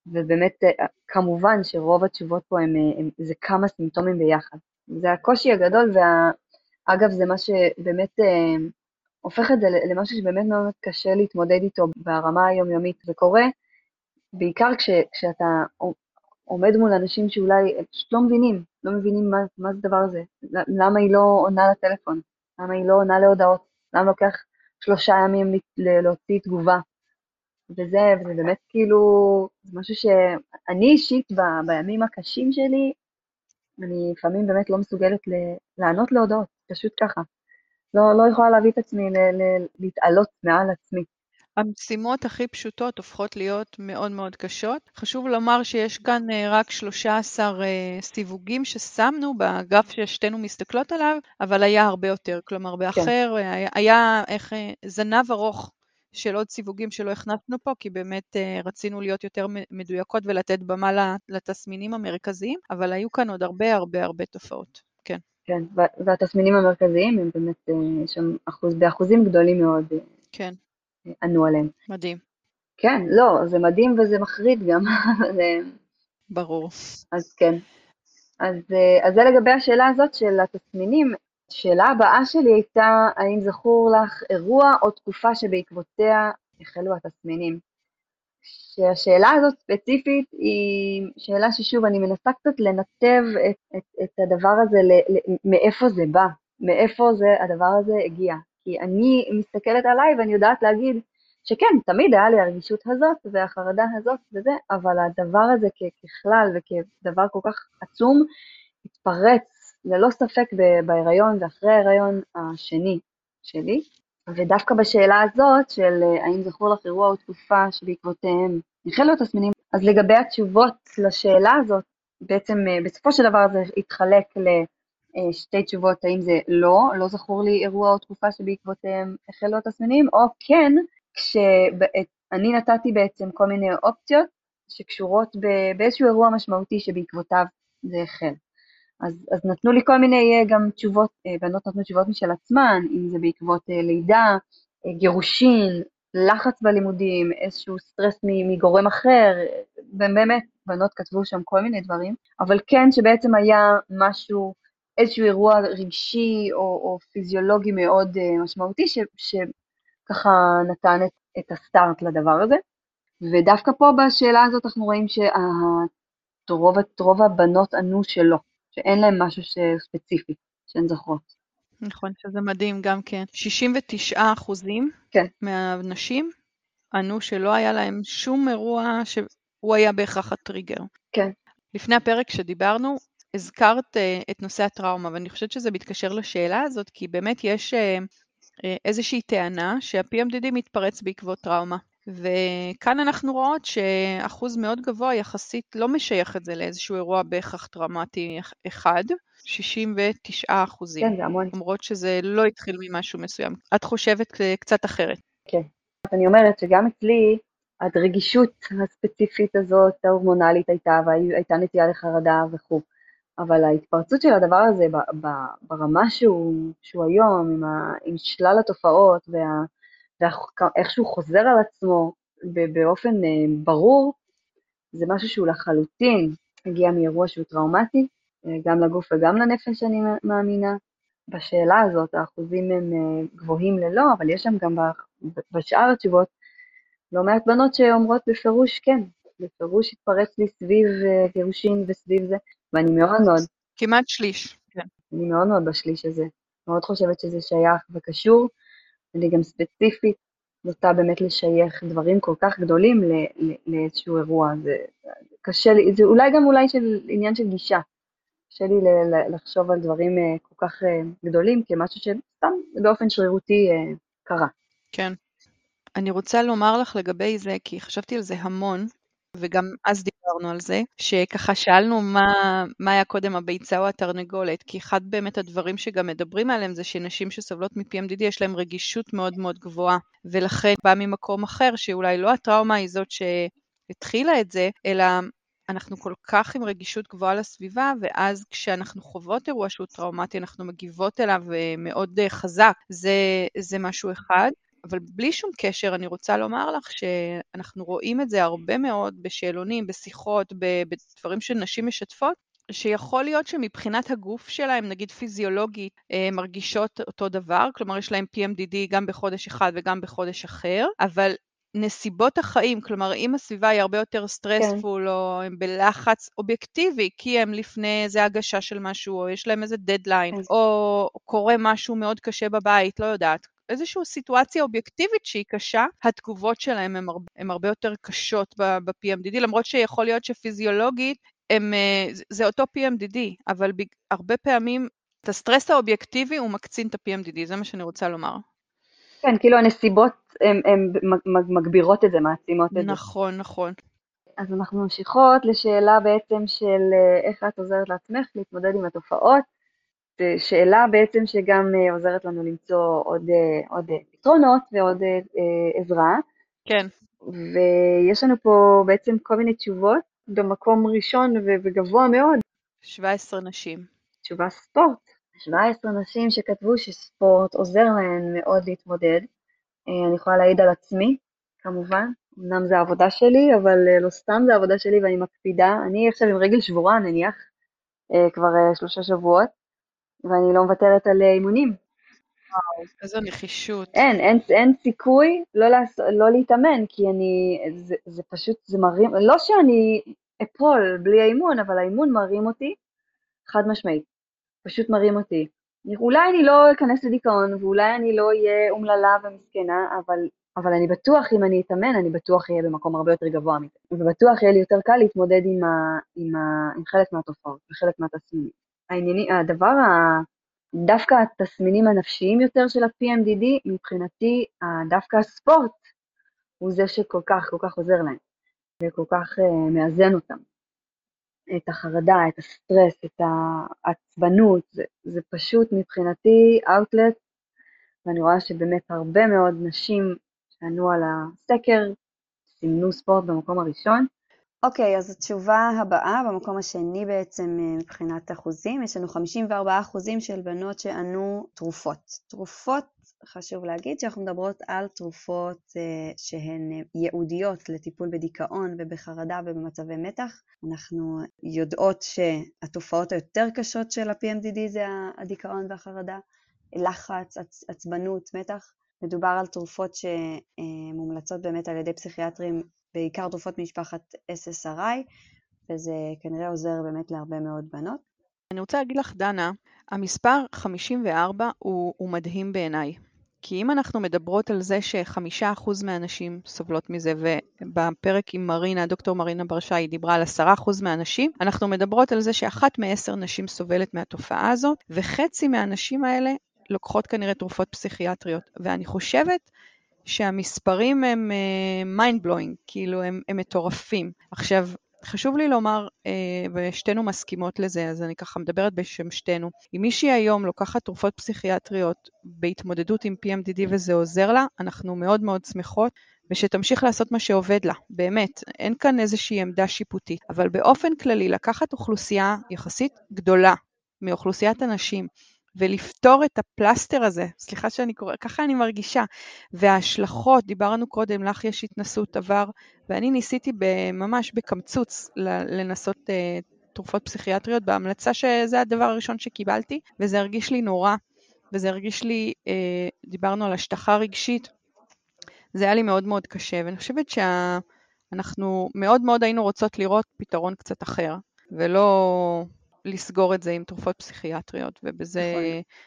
ובאמת, אה, כמובן שרוב התשובות פה הם, הם, הם, זה כמה סימפטומים ביחד. זה הקושי הגדול, ואגב, זה מה שבאמת אה, הופך את זה למשהו שבאמת מאוד קשה להתמודד איתו ברמה היומיומית. זה קורה בעיקר כש, כשאתה עומד מול אנשים שאולי פשוט לא מבינים, לא מבינים מה, מה זה הדבר הזה, למה היא לא עונה לטלפון, למה היא לא עונה להודעות. למה לוקח שלושה ימים להוציא תגובה. וזה, וזה באמת כאילו, זה משהו שאני אישית ב, בימים הקשים שלי, אני לפעמים באמת לא מסוגלת ל, לענות להודעות, פשוט ככה. לא, לא יכולה להביא את עצמי ל, ל, להתעלות מעל עצמי. המשימות הכי פשוטות הופכות להיות מאוד מאוד קשות. חשוב לומר שיש כאן אה, רק 13 אה, סיווגים ששמנו בגרף ששתינו מסתכלות עליו, אבל היה הרבה יותר. כלומר, כן. באחר כן. היה, היה איך, זנב ארוך של עוד סיווגים שלא הכנסנו פה, כי באמת רצינו להיות יותר מדויקות ולתת במה לתסמינים המרכזיים, אבל היו כאן עוד הרבה הרבה הרבה תופעות. כן. כן, והתסמינים המרכזיים הם באמת שם אחוז, באחוזים גדולים מאוד. כן. ענו עליהם. מדהים. כן, לא, זה מדהים וזה מחריד גם. ברור. אז כן. אז, אז זה לגבי השאלה הזאת של התסמינים. השאלה הבאה שלי הייתה, האם זכור לך אירוע או תקופה שבעקבותיה החלו התסמינים? שהשאלה הזאת ספציפית היא שאלה ששוב, אני מנסה קצת לנתב את, את, את הדבר הזה, ל, ל, מאיפה זה בא, מאיפה זה, הדבר הזה הגיע. כי אני מסתכלת עליי ואני יודעת להגיד שכן, תמיד היה לי הרגישות הזאת והחרדה הזאת וזה, אבל הדבר הזה ככלל וכדבר כל כך עצום, התפרץ ללא ספק בהיריון ואחרי ההיריון השני שלי. ודווקא בשאלה הזאת של האם זכור לך אירוע או תקופה שבעקבותיהם החלו התסמינים. אז לגבי התשובות לשאלה הזאת, בעצם אה, בסופו של דבר זה התחלק לשתי תשובות, האם זה לא, לא זכור לי אירוע או תקופה שבעקבותיהם החלו התסמינים, או כן, כשאני נתתי בעצם כל מיני אופציות שקשורות באיזשהו אירוע משמעותי שבעקבותיו זה החל. אז, אז נתנו לי כל מיני אה, גם תשובות, אה, בנות נתנו תשובות משל עצמן, אם זה בעקבות לידה, גירושין, לחץ בלימודים, איזשהו סטרס מגורם אחר, ובאמת, בנות כתבו שם כל מיני דברים, אבל כן שבעצם היה משהו, איזשהו אירוע רגשי או, או פיזיולוגי מאוד uh, משמעותי, ש, שככה נתן את, את הסטארט לדבר הזה. ודווקא פה בשאלה הזאת אנחנו רואים שרוב הבנות ענו שלא, שאין להן משהו ספציפי שהן זוכרות. נכון, שזה מדהים גם כן. 69 אחוזים כן. מהנשים ענו שלא היה להם שום אירוע שהוא היה בהכרח הטריגר. כן. לפני הפרק שדיברנו, הזכרת uh, את נושא הטראומה, ואני חושבת שזה מתקשר לשאלה הזאת, כי באמת יש uh, uh, איזושהי טענה שה-PMDD מתפרץ בעקבות טראומה. וכאן אנחנו רואות שאחוז מאוד גבוה יחסית לא משייך את זה לאיזשהו אירוע בהכרח טראומטי אחד, 69 אחוזים. כן, זה המון. למרות שזה לא התחיל ממשהו מסוים. את חושבת קצת אחרת. כן. אני אומרת שגם אצלי, הרגישות הספציפית הזאת, ההורמונלית הייתה, והייתה נטייה לחרדה וכו'. אבל ההתפרצות של הדבר הזה ברמה שהוא, שהוא היום, עם, עם שלל התופעות ואיך שהוא חוזר על עצמו באופן אה, ברור, זה משהו שהוא לחלוטין הגיע מאירוע שהוא טראומטי, אה, גם לגוף וגם לנפש, אני מאמינה. בשאלה הזאת האחוזים הם אה, גבוהים ללא, אבל יש שם גם בשאר התשובות לא מעט בנות שאומרות בפירוש כן, בפירוש התפרץ לי סביב גירושין וסביב זה, ואני מאוד מאוד... כמעט שליש, כן. אני מאוד מאוד בשליש הזה, מאוד חושבת שזה שייך וקשור. אני גם ספציפית נוטה באמת לשייך דברים כל כך גדולים לאיזשהו אירוע. זה קשה לי, זה אולי גם אולי של עניין של גישה. קשה לי לחשוב על דברים אה, כל כך אה, גדולים כמשהו שסתם באופן שרירותי אה, קרה. כן. אני רוצה לומר לך לגבי זה, כי חשבתי על זה המון, וגם אז דיברנו על זה, שככה שאלנו מה, מה היה קודם הביצה או התרנגולת, כי אחד באמת הדברים שגם מדברים עליהם זה שנשים שסובלות מ-PMDD יש להן רגישות מאוד מאוד גבוהה, ולכן בא ממקום אחר שאולי לא הטראומה היא זאת שהתחילה את זה, אלא אנחנו כל כך עם רגישות גבוהה לסביבה, ואז כשאנחנו חוות אירוע שהוא טראומטי, אנחנו מגיבות אליו אה, מאוד אה, חזק. זה, זה משהו אחד. אבל בלי שום קשר, אני רוצה לומר לך שאנחנו רואים את זה הרבה מאוד בשאלונים, בשיחות, בדברים שנשים משתפות, שיכול להיות שמבחינת הגוף שלהם, נגיד פיזיולוגית, אה, מרגישות אותו דבר, כלומר יש להם PMDD גם בחודש אחד וגם בחודש אחר, אבל נסיבות החיים, כלומר אם הסביבה היא הרבה יותר stressful, כן. או הם בלחץ אובייקטיבי, כי הם לפני איזה הגשה של משהו, או יש להם איזה דדליין, כן. או קורה משהו מאוד קשה בבית, לא יודעת, איזושהי סיטואציה אובייקטיבית שהיא קשה, התגובות שלהם הן הרבה, הרבה יותר קשות ב-PMDD, למרות שיכול להיות שפיזיולוגית הם, אה, זה אותו PMDD, אבל הרבה פעמים את הסטרס האובייקטיבי הוא מקצין את ה-PMDD, זה מה שאני רוצה לומר. כן, כאילו הנסיבות הן מגבירות את זה, מעצימות את זה. נכון, נכון. אז אנחנו ממשיכות לשאלה בעצם של אה, איך את עוזרת לעצמך להתמודד עם התופעות. שאלה בעצם שגם אה, עוזרת לנו למצוא עוד, אה, עוד אה, פתרונות ועוד עזרה. כן. ויש לנו פה בעצם כל מיני תשובות במקום ראשון וגבוה מאוד. 17 נשים. תשובה ספורט. 17 נשים שכתבו שספורט עוזר להן מאוד להתמודד. אני יכולה להעיד על עצמי, כמובן. אמנם זה העבודה שלי, אבל לא סתם זה העבודה שלי ואני מקפידה. אני עכשיו עם רגל שבורה, נניח, כבר שלושה שבועות. ואני לא מוותרת על אה, אימונים. וואו, איזו נחישות. אין, אין, אין סיכוי לא, לעש, לא להתאמן, כי אני, זה, זה פשוט, זה מרים, לא שאני אפול בלי האימון, אבל האימון מרים אותי, חד משמעית, פשוט מרים אותי. אולי אני לא אכנס לדיכאון, ואולי אני לא אהיה אומללה ומסכנה, אבל, אבל אני בטוח, אם אני אתאמן, אני בטוח אהיה במקום הרבה יותר גבוה מזה. ובטוח יהיה לי יותר קל להתמודד עם, ה, עם, ה, עם חלק מהתופעות וחלק מהתסמינים. הענייני, הדבר, דווקא התסמינים הנפשיים יותר של ה-PMDD, מבחינתי דווקא הספורט הוא זה שכל כך כל כך עוזר להם. וכל כך uh, מאזן אותם. את החרדה, את הסטרס, את העצבנות, זה, זה פשוט מבחינתי אאוטלט, ואני רואה שבאמת הרבה מאוד נשים שענו על הסקר סימנו ספורט במקום הראשון, אוקיי, אז התשובה הבאה, במקום השני בעצם אה, מבחינת אחוזים, יש לנו 54 אחוזים של בנות שענו תרופות. תרופות, חשוב להגיד שאנחנו מדברות על תרופות אה, שהן אה, ייעודיות לטיפול בדיכאון ובחרדה ובמצבי מתח. אנחנו יודעות שהתופעות היותר קשות של ה-PMDD זה הדיכאון והחרדה, לחץ, עצ, עצבנות, מתח. מדובר על תרופות שמומלצות באמת על ידי פסיכיאטרים בעיקר תרופות ממשפחת SSRI, וזה כנראה עוזר באמת להרבה מאוד בנות. אני רוצה להגיד לך, דנה, המספר 54 הוא, הוא מדהים בעיניי. כי אם אנחנו מדברות על זה שחמישה אחוז מהנשים סובלות מזה, ובפרק עם מרינה, דוקטור מרינה ברשי, היא דיברה על עשרה אחוז מהנשים, אנחנו מדברות על זה שאחת מעשר נשים סובלת מהתופעה הזאת, וחצי מהנשים האלה לוקחות כנראה תרופות פסיכיאטריות. ואני חושבת שהמספרים הם uh, mind blowing, כאילו הם, הם מטורפים. עכשיו, חשוב לי לומר, uh, ושתינו מסכימות לזה, אז אני ככה מדברת בשם שתינו, אם מישהי היום לוקחת תרופות פסיכיאטריות בהתמודדות עם PMDD וזה עוזר לה, אנחנו מאוד מאוד שמחות. ושתמשיך לעשות מה שעובד לה, באמת, אין כאן איזושהי עמדה שיפוטית. אבל באופן כללי, לקחת אוכלוסייה יחסית גדולה מאוכלוסיית הנשים, ולפתור את הפלסטר הזה, סליחה שאני קוראת, ככה אני מרגישה. וההשלכות, דיברנו קודם, לך יש התנסות עבר, ואני ניסיתי ממש בקמצוץ לנסות uh, תרופות פסיכיאטריות בהמלצה שזה הדבר הראשון שקיבלתי, וזה הרגיש לי נורא, וזה הרגיש לי, uh, דיברנו על השטחה רגשית, זה היה לי מאוד מאוד קשה, ואני חושבת שאנחנו מאוד מאוד היינו רוצות לראות פתרון קצת אחר, ולא לסגור את זה עם תרופות פסיכיאטריות, ובזה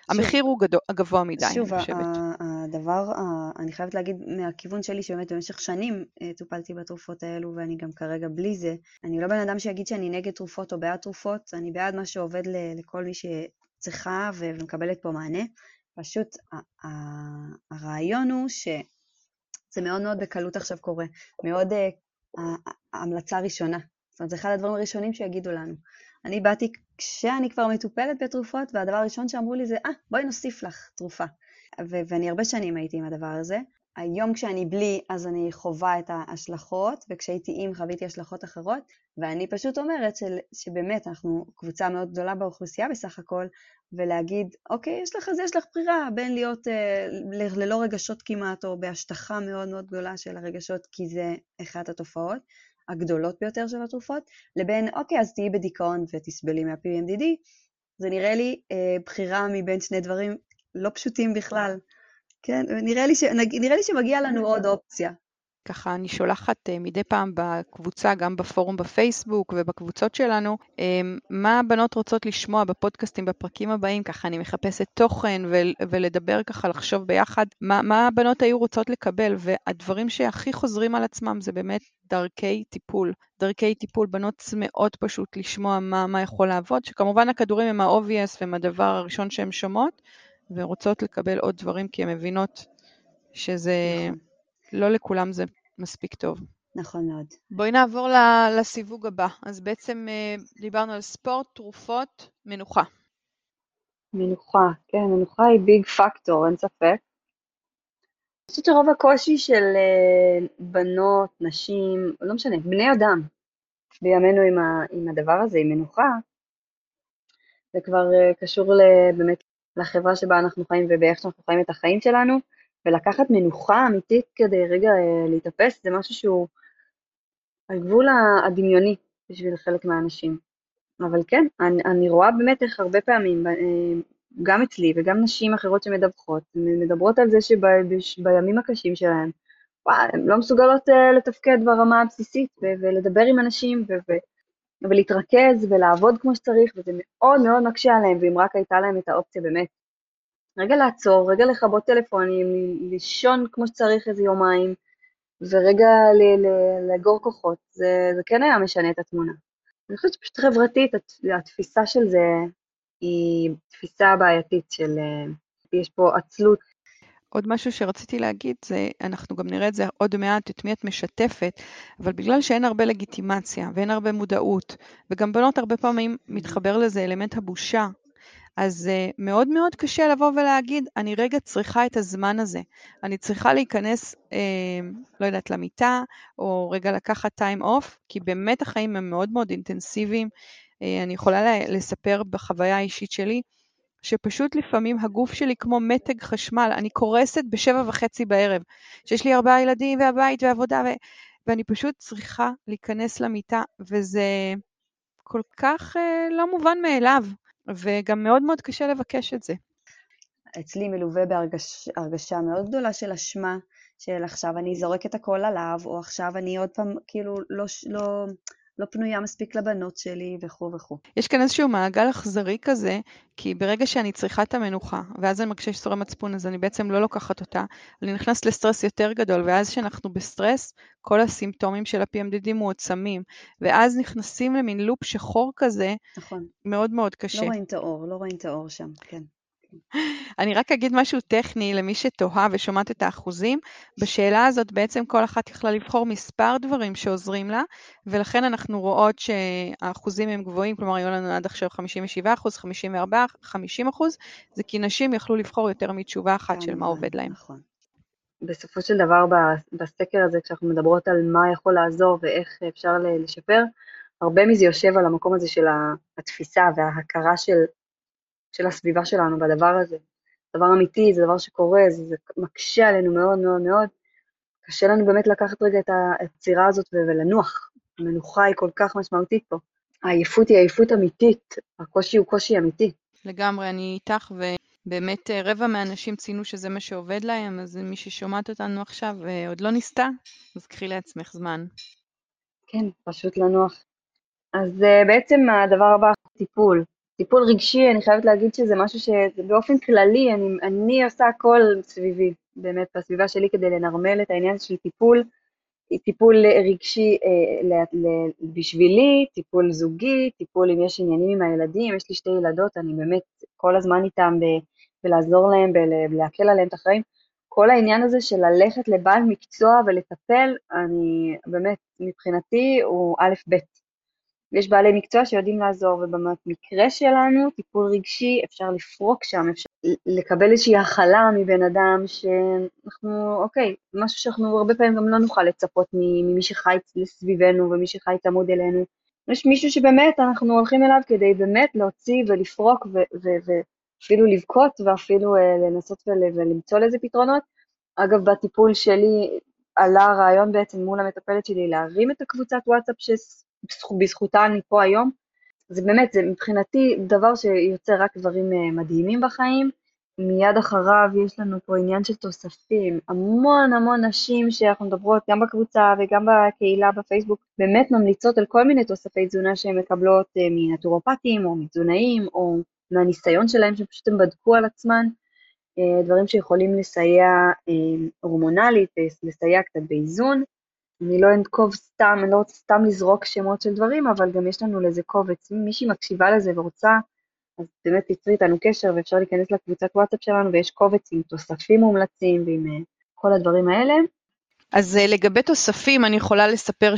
נכון. המחיר שוב, הוא גדול, גבוה מדי, שוב, אני חושבת. הדבר, אני חייבת להגיד מהכיוון שלי, שבאמת במשך שנים אה, טופלתי בתרופות האלו, ואני גם כרגע בלי זה. אני לא בן אדם שיגיד שאני נגד תרופות או בעד תרופות, אני בעד מה שעובד לכל מי שצריכה ומקבלת פה מענה. פשוט הרעיון הוא שזה מאוד מאוד בקלות עכשיו קורה, מאוד אה, המלצה ראשונה. זאת אומרת, זה אחד הדברים הראשונים שיגידו לנו. אני באתי כשאני כבר מטופלת בתרופות, והדבר הראשון שאמרו לי זה, אה, ah, בואי נוסיף לך תרופה. ו- ואני הרבה שנים הייתי עם הדבר הזה. היום כשאני בלי, אז אני חווה את ההשלכות, וכשהייתי עם חוויתי השלכות אחרות, ואני פשוט אומרת של, שבאמת אנחנו קבוצה מאוד גדולה באוכלוסייה בסך הכל, ולהגיד, אוקיי, יש לך, אז יש לך בחירה בין להיות אה, ללא רגשות כמעט, או בהשטחה מאוד מאוד גדולה של הרגשות, כי זה אחת התופעות, הגדולות ביותר של התרופות, לבין אוקיי, אז תהיי בדיכאון ותסבלי מה-PMDD, זה נראה לי אה, בחירה מבין שני דברים לא פשוטים בכלל. כן, נראה לי, ש... נראה לי שמגיע לנו עוד אופציה. ככה אני שולחת uh, מדי פעם בקבוצה, גם בפורום בפייסבוק ובקבוצות שלנו, um, מה הבנות רוצות לשמוע בפודקאסטים בפרקים הבאים, ככה אני מחפשת תוכן ולדבר ככה, לחשוב ביחד, מה, מה הבנות היו רוצות לקבל, והדברים שהכי חוזרים על עצמם זה באמת דרכי טיפול. דרכי טיפול, בנות צמאות פשוט לשמוע מה, מה יכול לעבוד, שכמובן הכדורים הם ה-obvious והם הדבר הראשון שהן שומעות, ורוצות לקבל עוד דברים כי הן מבינות שזה... נכון. לא לכולם זה מספיק טוב. נכון מאוד. בואי נעבור לסיווג הבא. אז בעצם אה, דיברנו על ספורט, תרופות, מנוחה. מנוחה, כן, מנוחה היא ביג פקטור, אין ספק. אני חושבת שרוב הקושי של אה, בנות, נשים, לא משנה, בני אדם, בימינו עם, ה, עם הדבר הזה, עם מנוחה, זה כבר אה, קשור באמת לחברה שבה אנחנו חיים ובאיך שאנחנו חיים את החיים שלנו. ולקחת מנוחה אמיתית כדי רגע אה, להתאפס, זה משהו שהוא על גבול הדמיוני בשביל חלק מהאנשים. אבל כן, אני, אני רואה באמת איך הרבה פעמים, אה, גם אצלי וגם נשים אחרות שמדווחות, מדברות על זה שבימים הקשים שלהן, וואי, הן לא מסוגלות uh, לתפקד ברמה הבסיסית ולדבר עם אנשים ולהתרכז ולעבוד כמו שצריך, וזה מאוד מאוד מקשה עליהן, ואם רק הייתה להם את האופציה באמת רגע לעצור, רגע לכבות טלפונים, לישון כמו שצריך איזה יומיים, ורגע לאגור כוחות, זה, זה כן היה משנה את התמונה. אני חושבת שפשוט חברתית, התפיסה של זה היא תפיסה בעייתית של, יש פה עצלות. עוד משהו שרציתי להגיד זה, אנחנו גם נראה את זה עוד מעט, את מי את משתפת, אבל בגלל שאין הרבה לגיטימציה ואין הרבה מודעות, וגם בנות הרבה פעמים מתחבר לזה אלמנט הבושה, אז uh, מאוד מאוד קשה לבוא ולהגיד, אני רגע צריכה את הזמן הזה. אני צריכה להיכנס, uh, לא יודעת, למיטה, או רגע לקחת time off, כי באמת החיים הם מאוד מאוד אינטנסיביים. Uh, אני יכולה לספר בחוויה האישית שלי, שפשוט לפעמים הגוף שלי כמו מתג חשמל, אני קורסת בשבע וחצי בערב, שיש לי ארבעה ילדים והבית ועבודה, ו... ואני פשוט צריכה להיכנס למיטה, וזה כל כך uh, לא מובן מאליו. וגם מאוד מאוד קשה לבקש את זה. אצלי מלווה בהרגשה מאוד גדולה של אשמה, של עכשיו אני זורקת הכל עליו, או עכשיו אני עוד פעם כאילו לא, לא, לא פנויה מספיק לבנות שלי וכו' וכו'. יש כאן איזשהו מעגל אכזרי כזה, כי ברגע שאני צריכה את המנוחה, ואז אני מרגישה שסורי מצפון, אז אני בעצם לא לוקחת אותה, אני נכנסת לסטרס יותר גדול, ואז כשאנחנו בסטרס, כל הסימפטומים של ה-PMDD מועצמים, ואז נכנסים למין לופ שחור כזה, נכון. מאוד מאוד קשה. לא רואים את האור, לא רואים את האור שם, כן. אני רק אגיד משהו טכני למי שתוהה ושומעת את האחוזים. בשאלה הזאת בעצם כל אחת יכלה לבחור מספר דברים שעוזרים לה, ולכן אנחנו רואות שהאחוזים הם גבוהים, כלומר היו לנו עד עכשיו 57 אחוז, 54, 50 אחוז, זה כי נשים יכלו לבחור יותר מתשובה אחת של מה עובד להם. נכון. בסופו של דבר בסקר הזה, כשאנחנו מדברות על מה יכול לעזור ואיך אפשר לשפר, הרבה מזה יושב על המקום הזה של התפיסה וההכרה של של הסביבה שלנו בדבר הזה. דבר אמיתי, זה דבר שקורה, זה, זה מקשה עלינו מאוד מאוד מאוד. קשה לנו באמת לקחת רגע את היצירה הזאת ולנוח. המנוחה היא כל כך משמעותית פה. העייפות היא עייפות אמיתית, הקושי הוא קושי אמיתי. לגמרי, אני איתך, ובאמת אה, רבע מהאנשים ציינו שזה מה שעובד להם, אז מי ששומעת אותנו עכשיו ועוד לא ניסתה, אז קחי לעצמך זמן. כן, פשוט לנוח. אז אה, בעצם הדבר הבא, טיפול. טיפול רגשי, אני חייבת להגיד שזה משהו שבאופן כללי, אני, אני עושה הכל סביבי, באמת, בסביבה שלי כדי לנרמל את העניין של טיפול, טיפול רגשי אה, ל, ל, בשבילי, טיפול זוגי, טיפול אם יש עניינים עם הילדים, יש לי שתי ילדות, אני באמת כל הזמן איתם ב, בלעזור להם, בלהקל עליהם את החיים. כל העניין הזה של ללכת לבעל מקצוע ולטפל, אני באמת, מבחינתי הוא א' ב'. ויש בעלי מקצוע שיודעים לעזור, ובמקרה שלנו, טיפול רגשי, אפשר לפרוק שם, אפשר לקבל איזושהי הכלה מבן אדם, שאנחנו, אוקיי, משהו שאנחנו הרבה פעמים גם לא נוכל לצפות ממי שחי סביבנו ומי שחי צמוד אלינו. יש מישהו שבאמת אנחנו הולכים אליו כדי באמת להוציא ולפרוק ואפילו לבכות ואפילו uh, לנסות ול- ולמצוא לזה פתרונות. אגב, בטיפול שלי עלה הרעיון בעצם מול המטפלת שלי להרים את הקבוצת וואטסאפ בזכותה אני פה היום. זה באמת, זה מבחינתי דבר שיוצר רק דברים אה, מדהימים בחיים. מיד אחריו יש לנו פה עניין של תוספים, המון המון נשים שאנחנו מדברות גם בקבוצה וגם בקהילה בפייסבוק, באמת ממליצות על כל מיני תוספי תזונה שהן מקבלות אה, מנטורופטים או מתזונאים או מהניסיון שלהם שפשוט הם בדקו על עצמן, אה, דברים שיכולים לסייע הורמונלית, לסייע קצת באיזון. אני לא אנקוב סתם, אני לא רוצה סתם לזרוק שמות של דברים, אבל גם יש לנו לזה קובץ. אם מישהי מקשיבה לזה ורוצה, אז באמת תצרי איתנו קשר ואפשר להיכנס לקבוצת וואטסאפ שלנו, ויש קובץ עם תוספים מומלצים ועם uh, כל הדברים האלה. אז uh, לגבי תוספים, אני יכולה לספר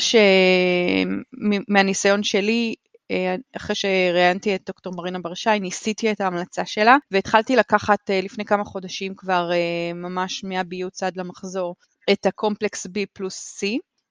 שמהניסיון שלי, אה, אחרי שראיינתי את דוקטור מרינה ברשי, ניסיתי את ההמלצה שלה, והתחלתי לקחת לפני כמה חודשים כבר ממש מהביוץ עד למחזור את הקומפלקס B פלוס C,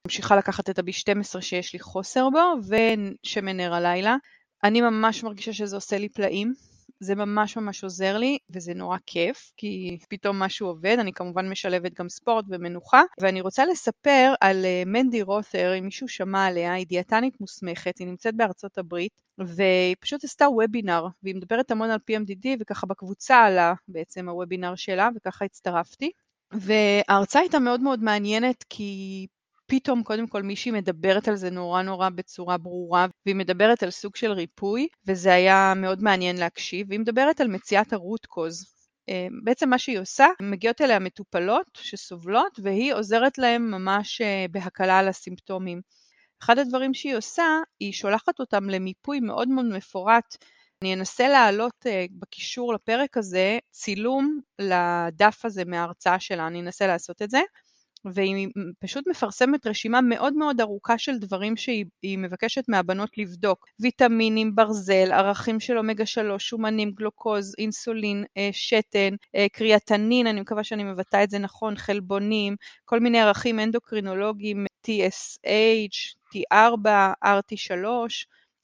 ממשיכה לקחת את ה-B12 שיש לי חוסר בו, ושמן נר הלילה. אני ממש מרגישה שזה עושה לי פלאים. זה ממש ממש עוזר לי, וזה נורא כיף, כי פתאום משהו עובד, אני כמובן משלבת גם ספורט ומנוחה. ואני רוצה לספר על uh, מנדי רות'ר, אם מישהו שמע עליה, היא דיאטנית מוסמכת, היא נמצאת בארצות הברית, והיא פשוט עשתה וובינר, והיא מדברת המון על PMDD, וככה בקבוצה עלה בעצם הוובינר שלה, וככה הצטרפתי. וההרצאה הייתה מאוד מאוד מעניינת, כי פתאום קודם כל מישהי מדברת על זה נורא נורא בצורה ברורה, והיא מדברת על סוג של ריפוי, וזה היה מאוד מעניין להקשיב, והיא מדברת על מציאת הרוט קוז. אה, בעצם מה שהיא עושה, מגיעות אליה מטופלות שסובלות, והיא עוזרת להן ממש אה, בהקלה על הסימפטומים. אחד הדברים שהיא עושה, היא שולחת אותם למיפוי מאוד מאוד מפורט אני אנסה להעלות uh, בקישור לפרק הזה צילום לדף הזה מההרצאה שלה, אני אנסה לעשות את זה. והיא פשוט מפרסמת רשימה מאוד מאוד ארוכה של דברים שהיא מבקשת מהבנות לבדוק. ויטמינים, ברזל, ערכים של אומגה 3, שומנים, גלוקוז, אינסולין, אה, שתן, אה, קריאטנין, אני מקווה שאני מבטאה את זה נכון, חלבונים, כל מיני ערכים אנדוקרינולוגיים, TSH, T4, RT3,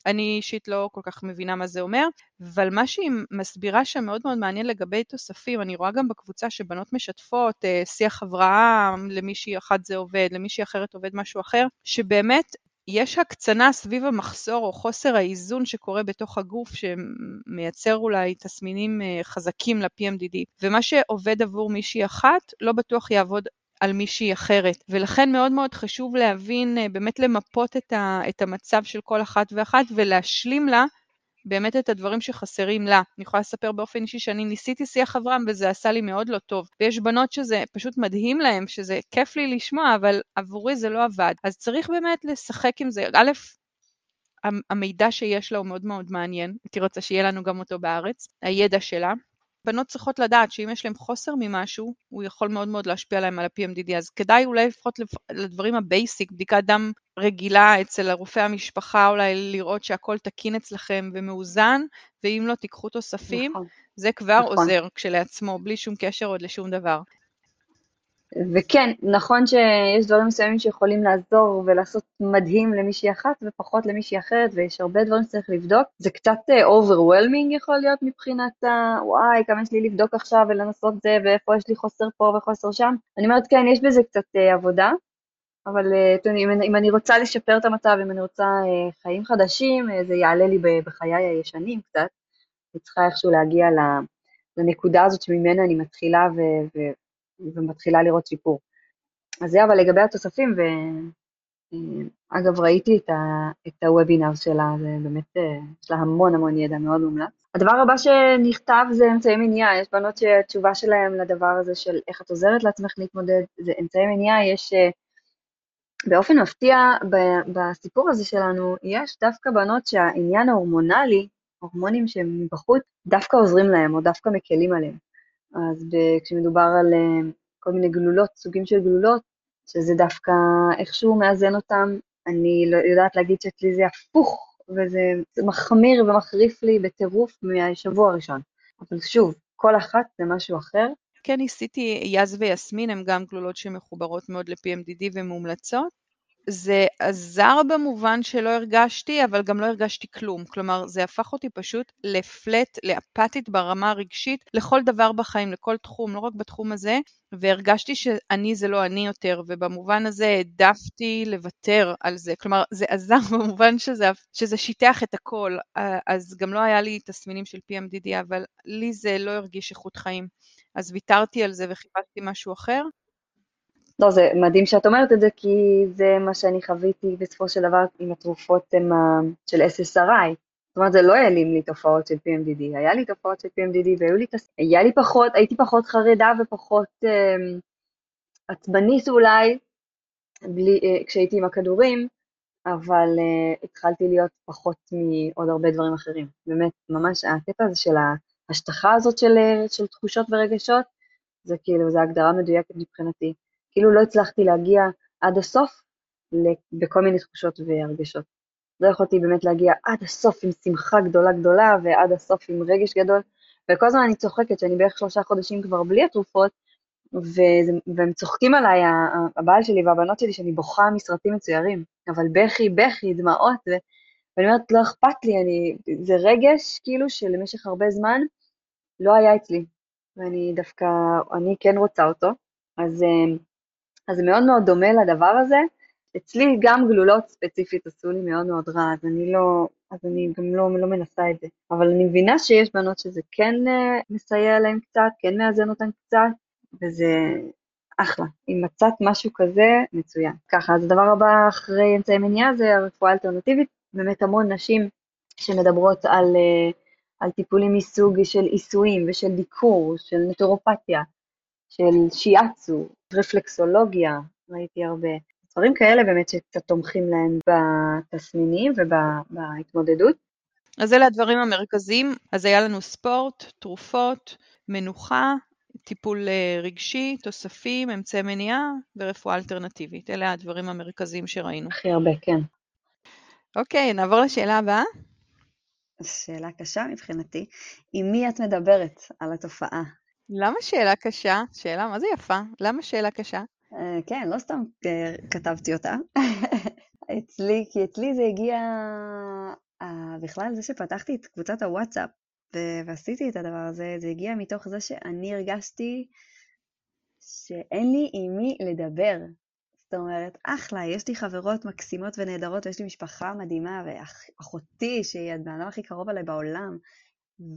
אני אישית לא כל כך מבינה מה זה אומר, אבל מה שהיא מסבירה שם מאוד מאוד מעניין לגבי תוספים, אני רואה גם בקבוצה שבנות משתפות, אה, שיח הבראה, למישהי אחת זה עובד, למישהי אחרת עובד משהו אחר, שבאמת יש הקצנה סביב המחסור או חוסר האיזון שקורה בתוך הגוף שמייצר אולי תסמינים אה, חזקים ל-PMDD, ומה שעובד עבור מישהי אחת לא בטוח יעבוד על מישהי אחרת. ולכן מאוד מאוד חשוב להבין, אה, באמת למפות את, ה, את המצב של כל אחת ואחת ולהשלים לה באמת את הדברים שחסרים לה. אני יכולה לספר באופן אישי שאני ניסיתי שיח אברהם וזה עשה לי מאוד לא טוב. ויש בנות שזה פשוט מדהים להן, שזה כיף לי לשמוע, אבל עבורי זה לא עבד. אז צריך באמת לשחק עם זה. א', המידע שיש לה הוא מאוד מאוד מעניין, הייתי רוצה שיהיה לנו גם אותו בארץ, הידע שלה. בנות צריכות לדעת שאם יש להן חוסר ממשהו, הוא יכול מאוד מאוד להשפיע עליהן על ה-PMDD, אז כדאי אולי לפחות לדברים ה basic, בדיקת דם רגילה אצל הרופא המשפחה, אולי לראות שהכל תקין אצלכם ומאוזן, ואם לא תיקחו תוספים, נכון. זה כבר נכון. עוזר כשלעצמו, בלי שום קשר עוד לשום דבר. וכן, נכון שיש דברים מסוימים שיכולים לעזור ולעשות מדהים למישהי אחת ופחות למישהי אחרת, ויש הרבה דברים שצריך לבדוק. זה קצת אה, overwhelming יכול להיות מבחינת ה... וואי, כמה יש לי לבדוק עכשיו ולנסות זה, ואיפה יש לי חוסר פה וחוסר שם. אני אומרת, כן, יש בזה קצת uh, עבודה, אבל uh, אם, אם אני רוצה לשפר את המצב, אם אני רוצה חיים חדשים, זה יעלה לי בחיי הישנים קצת. אני צריכה איכשהו להגיע לנקודה הזאת שממנה אני מתחילה ו... ומתחילה לראות שיפור. אז זה אבל לגבי התוספים, ואגב ראיתי את, ה... את הוובינר שלה, זה באמת, אה, יש לה המון המון ידע מאוד מומלץ. הדבר הבא שנכתב זה אמצעי מניעה, יש בנות שהתשובה שלהן לדבר הזה של איך את עוזרת לעצמך להתמודד, זה אמצעי מניעה, יש אה, באופן מפתיע בסיפור הזה שלנו, יש דווקא בנות שהעניין ההורמונלי, הורמונים שהם מבחוץ, דווקא עוזרים להם או דווקא מקלים עליהם. אז כשמדובר על אה, כל מיני גלולות, סוגים של גלולות, שזה דווקא איכשהו מאזן אותם, אני לא יודעת להגיד שאצלי זה הפוך, וזה מחמיר ומחריף לי בטירוף מהשבוע הראשון. אבל שוב, כל אחת זה משהו אחר. כן, ניסיתי יז ויסמין, הן גם גלולות שמחוברות מאוד ל-PMDD ומומלצות. זה עזר במובן שלא הרגשתי, אבל גם לא הרגשתי כלום. כלומר, זה הפך אותי פשוט לפלט, לאפתית ברמה הרגשית, לכל דבר בחיים, לכל תחום, לא רק בתחום הזה, והרגשתי שאני זה לא אני יותר, ובמובן הזה העדפתי לוותר על זה. כלומר, זה עזר במובן שזה, שזה שיטח את הכל, אז גם לא היה לי תסמינים של PMDD, אבל לי זה לא הרגיש איכות חיים. אז ויתרתי על זה וחיפשתי משהו אחר. לא, זה מדהים שאת אומרת את זה, כי זה מה שאני חוויתי בסופו של דבר עם התרופות עם, של SSRI. זאת אומרת, זה לא העלים לי תופעות של PMDD, היה לי תופעות של PMDD והיו לי, היה לי פחות, הייתי פחות חרדה ופחות אה, עצבנית אולי, בלי, אה, כשהייתי עם הכדורים, אבל אה, התחלתי להיות פחות מעוד הרבה דברים אחרים. באמת, ממש הקטע הזה של ההשטחה הזאת של, אה, של תחושות ורגשות, זה כאילו, זו הגדרה מדויקת מבחינתי. כאילו לא הצלחתי להגיע עד הסוף בכל מיני תחושות והרגשות. לא יכולתי באמת להגיע עד הסוף עם שמחה גדולה גדולה ועד הסוף עם רגש גדול, וכל הזמן אני צוחקת שאני בערך שלושה חודשים כבר בלי התרופות, וזה, והם צוחקים עליי, הבעל שלי והבנות שלי, שאני בוכה מסרטים מצוירים, אבל בכי, בכי, דמעות, ו... ואני אומרת, לא אכפת לי, אני, זה רגש כאילו שלמשך הרבה זמן לא היה אצלי, ואני דווקא, אני כן רוצה אותו, אז אה, אז זה מאוד מאוד דומה לדבר הזה. אצלי גם גלולות ספציפית עשו לי מאוד מאוד רע, אז אני לא, אז אני גם לא, לא מנסה את זה. אבל אני מבינה שיש בנות שזה כן uh, מסייע להן קצת, כן מאזן אותן קצת, וזה אחלה. אם מצאת משהו כזה, מצוין. ככה, אז הדבר הבא אחרי אמצעי מניעה זה הרפואה האלטרנטיבית. באמת המון נשים שמדברות על, uh, על טיפולים מסוג של עיסויים ושל דיקור, של נטורופתיה, של שיאצו, רפלקסולוגיה, ראיתי הרבה. דברים כאלה באמת שקצת תומכים להם בתסמינים ובהתמודדות. אז אלה הדברים המרכזיים. אז היה לנו ספורט, תרופות, מנוחה, טיפול אה, רגשי, תוספים, אמצעי מניעה ורפואה אלטרנטיבית. אלה הדברים המרכזיים שראינו. הכי הרבה, כן. אוקיי, נעבור לשאלה הבאה. שאלה קשה מבחינתי. עם מי את מדברת על התופעה? למה שאלה קשה? שאלה, מה זה יפה? למה שאלה קשה? אה, כן, לא סתם כתבתי אותה. אצלי, כי אצלי זה הגיע, אה, בכלל זה שפתחתי את קבוצת הוואטסאפ ועשיתי את הדבר הזה, זה הגיע מתוך זה שאני הרגשתי שאין לי עם מי לדבר. זאת אומרת, אחלה, יש לי חברות מקסימות ונהדרות, ויש לי משפחה מדהימה, ואחותי, שהיא הבן הכי קרוב אליי בעולם,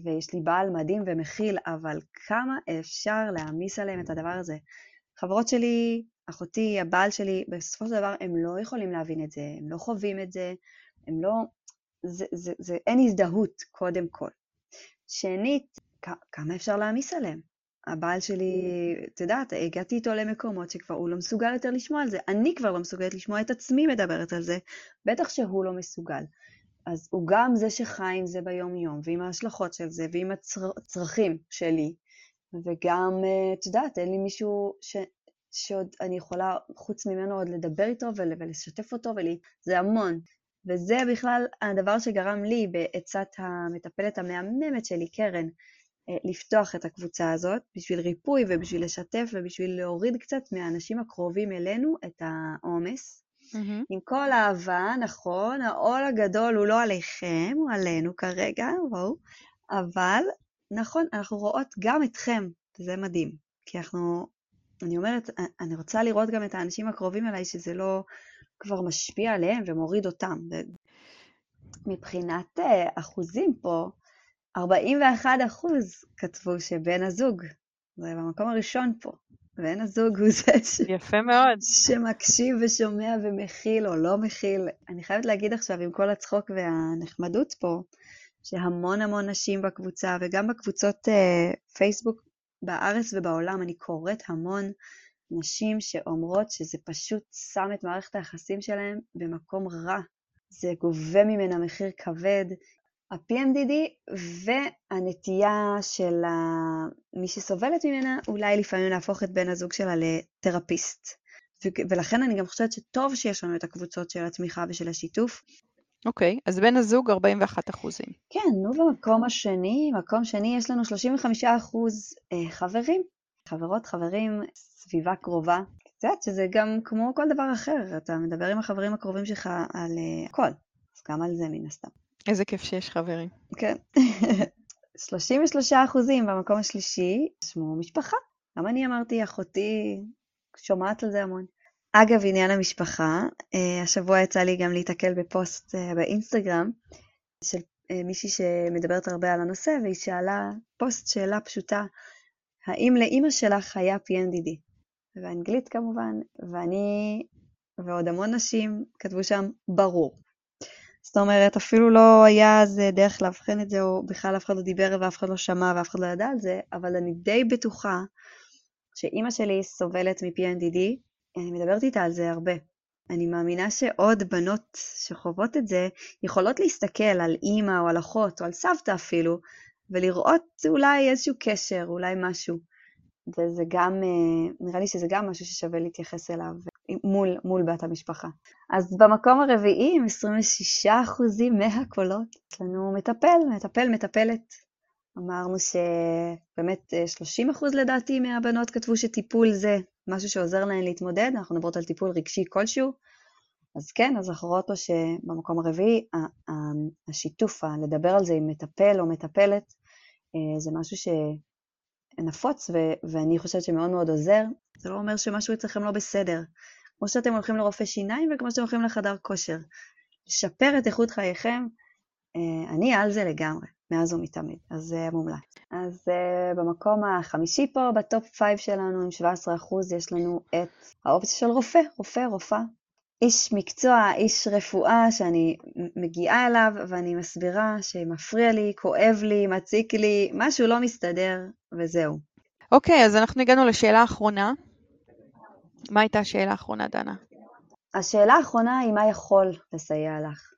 ויש לי בעל מדהים ומכיל, אבל כמה אפשר להעמיס עליהם את הדבר הזה? חברות שלי, אחותי, הבעל שלי, בסופו של דבר הם לא יכולים להבין את זה, הם לא חווים את זה, הם לא... זה, זה, זה, אין הזדהות, קודם כל. שנית, כמה אפשר להעמיס עליהם? הבעל שלי, את יודעת, הגעתי איתו למקומות שכבר הוא לא מסוגל יותר לשמוע על זה. אני כבר לא מסוגלת לשמוע את עצמי מדברת על זה, בטח שהוא לא מסוגל. אז הוא גם זה שחי עם זה ביום-יום, ועם ההשלכות של זה, ועם הצרכים שלי, וגם, אה, את יודעת, אין לי מישהו ש, שעוד אני יכולה, חוץ ממנו, עוד לדבר איתו ולשתף אותו, ולי, זה המון. וזה בכלל הדבר שגרם לי, בעצת המטפלת המהממת שלי, קרן, אה, לפתוח את הקבוצה הזאת, בשביל ריפוי ובשביל לשתף ובשביל להוריד קצת מהאנשים הקרובים אלינו את העומס. Mm-hmm. עם כל האהבה, נכון, העול הגדול הוא לא עליכם, הוא עלינו כרגע, בואו, אבל נכון, אנחנו רואות גם אתכם, וזה מדהים, כי אנחנו, אני אומרת, אני רוצה לראות גם את האנשים הקרובים אליי, שזה לא כבר משפיע עליהם ומוריד אותם. מבחינת אה, אחוזים פה, 41 אחוז כתבו שבן הזוג, זה במקום הראשון פה, בן הזוג הוא זה ש... יפה מאוד. שמקשיב ושומע ומכיל או לא מכיל. אני חייבת להגיד עכשיו, עם כל הצחוק והנחמדות פה, שהמון המון נשים בקבוצה, וגם בקבוצות uh, פייסבוק בארץ ובעולם, אני קוראת המון נשים שאומרות שזה פשוט שם את מערכת היחסים שלהם במקום רע. זה גובה ממנה מחיר כבד, ה-PMDD והנטייה של מי שסובלת ממנה אולי לפעמים להפוך את בן הזוג שלה לתרפיסט. ולכן אני גם חושבת שטוב שיש לנו את הקבוצות של התמיכה ושל השיתוף. אוקיי, okay, אז בן הזוג 41 אחוזים. כן, נו במקום השני, מקום שני יש לנו 35 אחוז אה, חברים, חברות, חברים, סביבה קרובה. את יודעת שזה גם כמו כל דבר אחר, אתה מדבר עם החברים הקרובים שלך על uh, הכל, אז גם על זה מן הסתם. איזה כיף שיש חברים. כן. 33 אחוזים במקום השלישי, שמו משפחה. גם אני אמרתי, אחותי שומעת על זה המון. אגב, עניין המשפחה, אה, השבוע יצא לי גם להתקל בפוסט אה, באינסטגרם של אה, מישהי שמדברת הרבה על הנושא, והיא שאלה פוסט שאלה פשוטה, האם לאימא שלך היה PNDD? באנגלית כמובן, ואני ועוד המון נשים כתבו שם ברור. זאת אומרת, אפילו לא היה אז דרך לאבחן את זה, או בכלל אף אחד לא דיבר ואף אחד לא שמע ואף אחד לא ידע על זה, אבל אני די בטוחה שאימא שלי סובלת מ-PNDD, אני מדברת איתה על זה הרבה. אני מאמינה שעוד בנות שחוות את זה יכולות להסתכל על אימא או על אחות או על סבתא אפילו, ולראות אולי איזשהו קשר, אולי משהו. וזה גם, אה, נראה לי שזה גם משהו ששווה להתייחס אליו מול, מול בת המשפחה. אז במקום הרביעי, עם 26% מהקולות, יש לנו מטפל, מטפל, מטפלת. אמרנו שבאמת 30% אה, לדעתי מהבנות כתבו שטיפול זה משהו שעוזר להן להתמודד, אנחנו מדברות על טיפול רגשי כלשהו. אז כן, אז אנחנו רואות פה שבמקום הרביעי, השיתוף, לדבר על זה עם מטפל או מטפלת, אה, זה משהו שנפוץ ואני חושבת שמאוד מאוד עוזר. זה לא אומר שמשהו אצלכם לא בסדר. כמו שאתם הולכים לרופא שיניים וכמו שאתם הולכים לחדר כושר. לשפר את איכות חייכם, אה, אני על זה לגמרי, מאז ומתמיד, אז זה מומלץ. אז uh, במקום החמישי פה, בטופ 5 שלנו, עם 17%, יש לנו את האופציה של רופא, רופא, רופאה. איש מקצוע, איש רפואה, שאני מגיעה אליו ואני מסבירה שמפריע לי, כואב לי, מציק לי, משהו לא מסתדר, וזהו. אוקיי, okay, אז אנחנו הגענו לשאלה האחרונה. מה הייתה השאלה האחרונה, דנה? השאלה האחרונה היא מה יכול לסייע לך.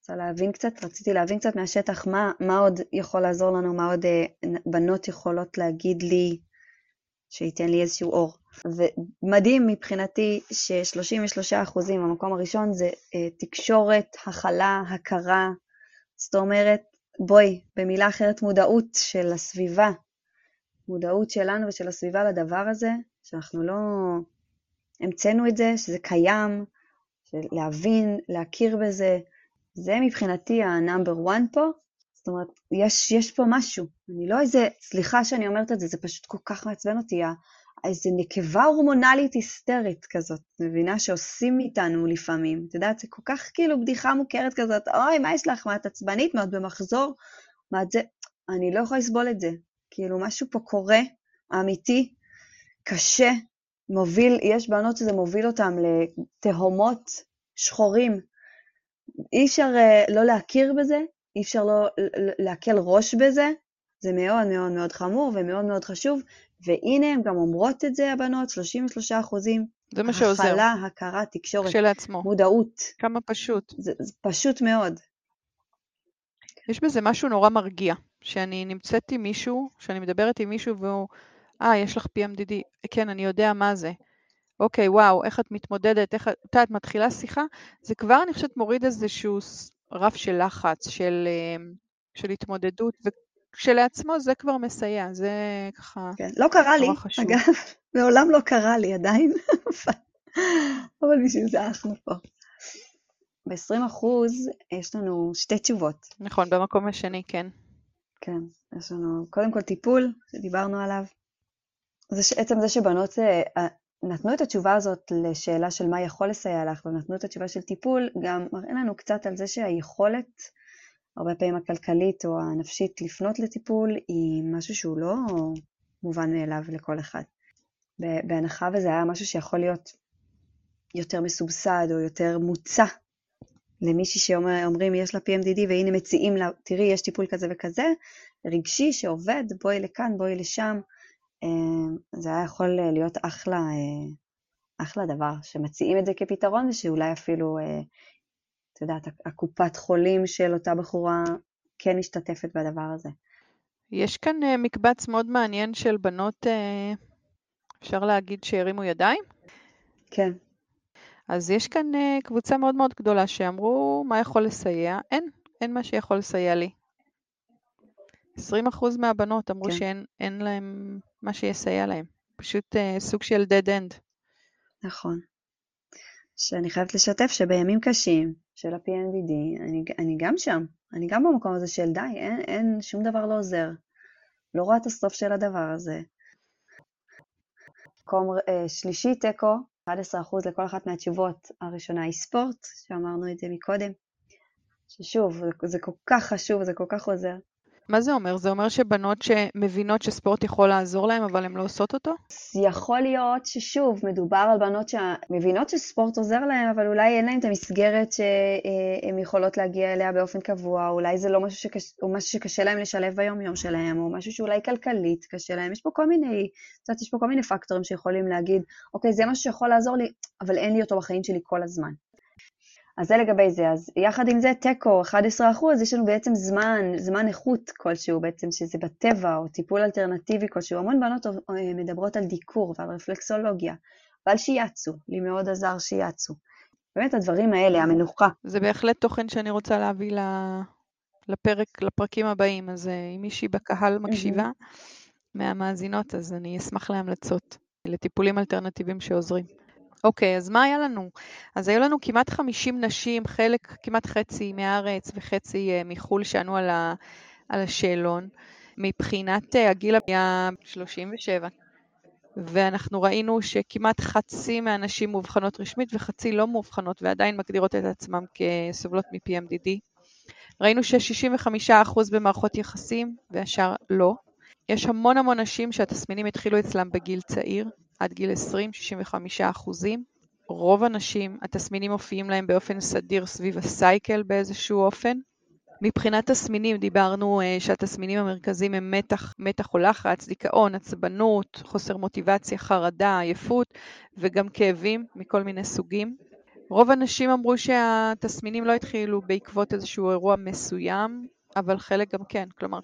רוצה להבין קצת, רציתי להבין קצת מהשטח מה, מה עוד יכול לעזור לנו, מה עוד אה, בנות יכולות להגיד לי שייתן לי איזשהו אור. ומדהים מבחינתי ש-33% המקום הראשון זה אה, תקשורת, הכלה, הכרה. זאת אומרת, בואי, במילה אחרת, מודעות של הסביבה, מודעות שלנו ושל הסביבה לדבר הזה, שאנחנו לא המצאנו את זה, שזה קיים, להבין, להכיר בזה, זה מבחינתי ה-number one פה. זאת אומרת, יש, יש פה משהו. אני לא איזה, סליחה שאני אומרת את זה, זה פשוט כל כך מעצבן אותי, איזה נקבה הורמונלית היסטרית כזאת, מבינה? שעושים מאיתנו לפעמים. את יודעת, זה כל כך כאילו בדיחה מוכרת כזאת, אוי, מה יש לך? מה את עצבנית? מה את במחזור? מה את זה? אני לא יכולה לסבול את זה. כאילו, משהו פה קורה, אמיתי, קשה, מוביל, יש בנות שזה מוביל אותן לתהומות שחורים. אי אפשר uh, לא להכיר בזה, אי אפשר לא להקל ראש בזה, זה מאוד מאוד מאוד חמור ומאוד מאוד חשוב, והנה הן גם אומרות את זה, הבנות, 33 אחוזים. זה מה שעוזר. הכלה, הכרה, תקשורת, כשלעצמו. מודעות. כמה פשוט. זה, זה פשוט מאוד. יש בזה משהו נורא מרגיע, שאני נמצאת עם מישהו, שאני מדברת עם מישהו והוא, אה, יש לך PMDD, כן, אני יודע מה זה. אוקיי, וואו, איך את מתמודדת, איך את, את מתחילה שיחה, זה כבר, אני חושבת, מוריד איזשהו רף של לחץ, של, אה, של התמודדות, וכשלעצמו זה כבר מסייע, זה ככה כן, לא קרה לי, חשוב. אגב, מעולם לא קרה לי עדיין, אבל בשביל זה אנחנו פה. ב-20 אחוז יש לנו שתי תשובות. נכון, במקום השני, כן. כן, יש לנו קודם כל טיפול, שדיברנו עליו. זה שעצם זה שבנות אה, נתנו את התשובה הזאת לשאלה של מה יכול לסייע לך, ונתנו את התשובה של טיפול, גם מראה לנו קצת על זה שהיכולת, הרבה פעמים הכלכלית או הנפשית, לפנות לטיפול, היא משהו שהוא לא מובן מאליו לכל אחד. בהנחה וזה היה משהו שיכול להיות יותר מסובסד או יותר מוצע למישהי שאומרים יש לה PMDD והנה מציעים לה, תראי יש טיפול כזה וכזה, רגשי שעובד, בואי לכאן, בואי לשם, אה, זה היה יכול להיות אחלה, אה, אחלה דבר, שמציעים את זה כפתרון, ושאולי אפילו, אה, את יודעת, הקופת חולים של אותה בחורה כן משתתפת בדבר הזה. יש כאן מקבץ מאוד מעניין של בנות, אפשר להגיד שהרימו ידיים? כן. אז יש כאן קבוצה מאוד מאוד גדולה שאמרו מה יכול לסייע, אין, אין מה שיכול לסייע לי. 20% מהבנות אמרו כן. שאין להם מה שיסייע להם. פשוט uh, סוג של dead end. נכון. שאני חייבת לשתף שבימים קשים של ה-PNDD, אני, אני גם שם, אני גם במקום הזה של די, אין, אין, שום דבר לא עוזר. לא רואה את הסוף של הדבר הזה. מקום uh, שלישי, תיקו, 11% לכל אחת מהתשובות. הראשונה היא ספורט, שאמרנו את זה מקודם. ששוב, זה, כל כך חשוב, זה כל כך עוזר. מה זה אומר? זה אומר שבנות שמבינות שספורט יכול לעזור להן, אבל הן לא עושות אותו? יכול להיות ששוב, מדובר על בנות שמבינות שספורט עוזר להן, אבל אולי אין להן את המסגרת שהן יכולות להגיע אליה באופן קבוע, אולי זה לא משהו, שקש... משהו שקשה להן לשלב ביום-יום שלהן, או משהו שאולי כלכלית קשה להן. יש פה כל מיני, את יודעת, יש פה כל מיני פקטורים שיכולים להגיד, אוקיי, זה משהו שיכול לעזור לי, אבל אין לי אותו בחיים שלי כל הזמן. אז זה לגבי זה. אז יחד עם זה, תיקו, 11 אחוז, יש לנו בעצם זמן, זמן איכות כלשהו בעצם, שזה בטבע, או טיפול אלטרנטיבי כלשהו. המון בנות אה, מדברות על דיקור ועל רפלקסולוגיה, ועל שיאצו, לי מאוד עזר שיאצו. באמת הדברים האלה, המנוחה. זה בהחלט תוכן שאני רוצה להביא לפרק, לפרקים הבאים, אז אה, אם מישהי בקהל מקשיבה מהמאזינות, אז אני אשמח להמלצות לטיפולים אלטרנטיביים שעוזרים. אוקיי, אז מה היה לנו? אז היו לנו כמעט 50 נשים, חלק, כמעט חצי מהארץ וחצי uh, מחו"ל שענו על, ה, על השאלון. מבחינת uh, הגיל היה 37, ואנחנו ראינו שכמעט חצי מהנשים מאובחנות רשמית וחצי לא מאובחנות ועדיין מגדירות את עצמן כסובלות מ-PMDD. ראינו ש-65% במערכות יחסים והשאר לא. יש המון המון נשים שהתסמינים התחילו אצלם בגיל צעיר, עד גיל 20, 65 אחוזים. רוב הנשים, התסמינים מופיעים להם באופן סדיר סביב הסייקל באיזשהו אופן. מבחינת תסמינים דיברנו uh, שהתסמינים המרכזיים הם מתח, מתח או לחץ, דיכאון, עצבנות, חוסר מוטיבציה, חרדה, עייפות וגם כאבים מכל מיני סוגים. רוב הנשים אמרו שהתסמינים לא התחילו בעקבות איזשהו אירוע מסוים, אבל חלק גם כן, כלומר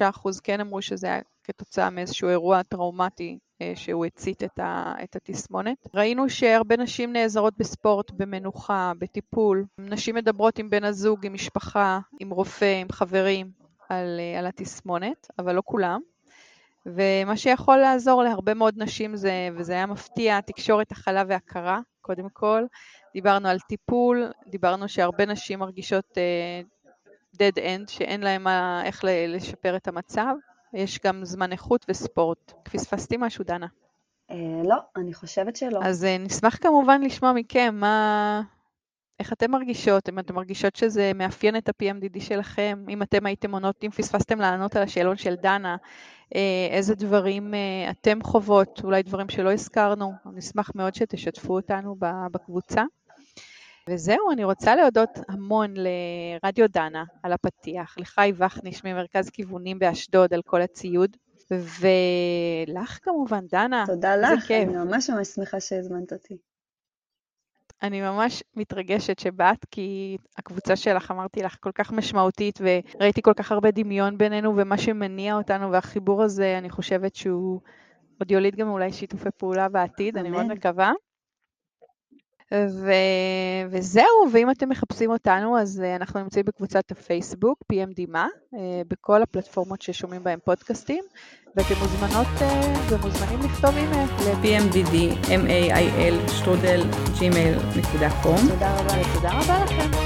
33% כן אמרו שזה היה כתוצאה מאיזשהו אירוע טראומטי שהוא הצית את, ה, את התסמונת. ראינו שהרבה נשים נעזרות בספורט, במנוחה, בטיפול. נשים מדברות עם בן הזוג, עם משפחה, עם רופא, עם חברים, על, אה, על התסמונת, אבל לא כולם. ומה שיכול לעזור להרבה מאוד נשים זה, וזה היה מפתיע, תקשורת הכלה והכרה, קודם כל. דיברנו על טיפול, דיברנו שהרבה נשים מרגישות uh, dead end, שאין להן איך לשפר את המצב. יש גם זמן איכות וספורט. פספסתי משהו, דנה? אה, לא, אני חושבת שלא. אז uh, נשמח כמובן לשמוע מכם מה... איך אתן מרגישות? אם אתן מרגישות שזה מאפיין את ה-PMDD שלכם, אם אתם הייתם עונות, אם פספסתם לענות על השאלון של דנה, אה, איזה דברים אה, אתם חוות, אולי דברים שלא הזכרנו, נשמח מאוד שתשתפו אותנו בקבוצה. וזהו, אני רוצה להודות המון לרדיו דנה על הפתיח, לחי וכניש ממרכז כיוונים באשדוד על כל הציוד, ולך כמובן, דנה. תודה לך, כיף. אני ממש ממש שמחה שהזמנת אותי. אני ממש מתרגשת שבאת, כי הקבוצה שלך, אמרתי לך, כל כך משמעותית, וראיתי כל כך הרבה דמיון בינינו, ומה שמניע אותנו, והחיבור הזה, אני חושבת שהוא עוד יוליד גם אולי שיתופי פעולה בעתיד, אמן. אני מאוד מקווה. ו... וזהו, ואם אתם מחפשים אותנו, אז uh, אנחנו נמצאים בקבוצת הפייסבוק, PMD מה, uh, בכל הפלטפורמות ששומעים בהם פודקאסטים, ואתם מוזמנות uh, ומוזמנים לכתוב אימייל ל-pmdd, mail, שטרודל, gmail.com. תודה רבה ותודה רבה.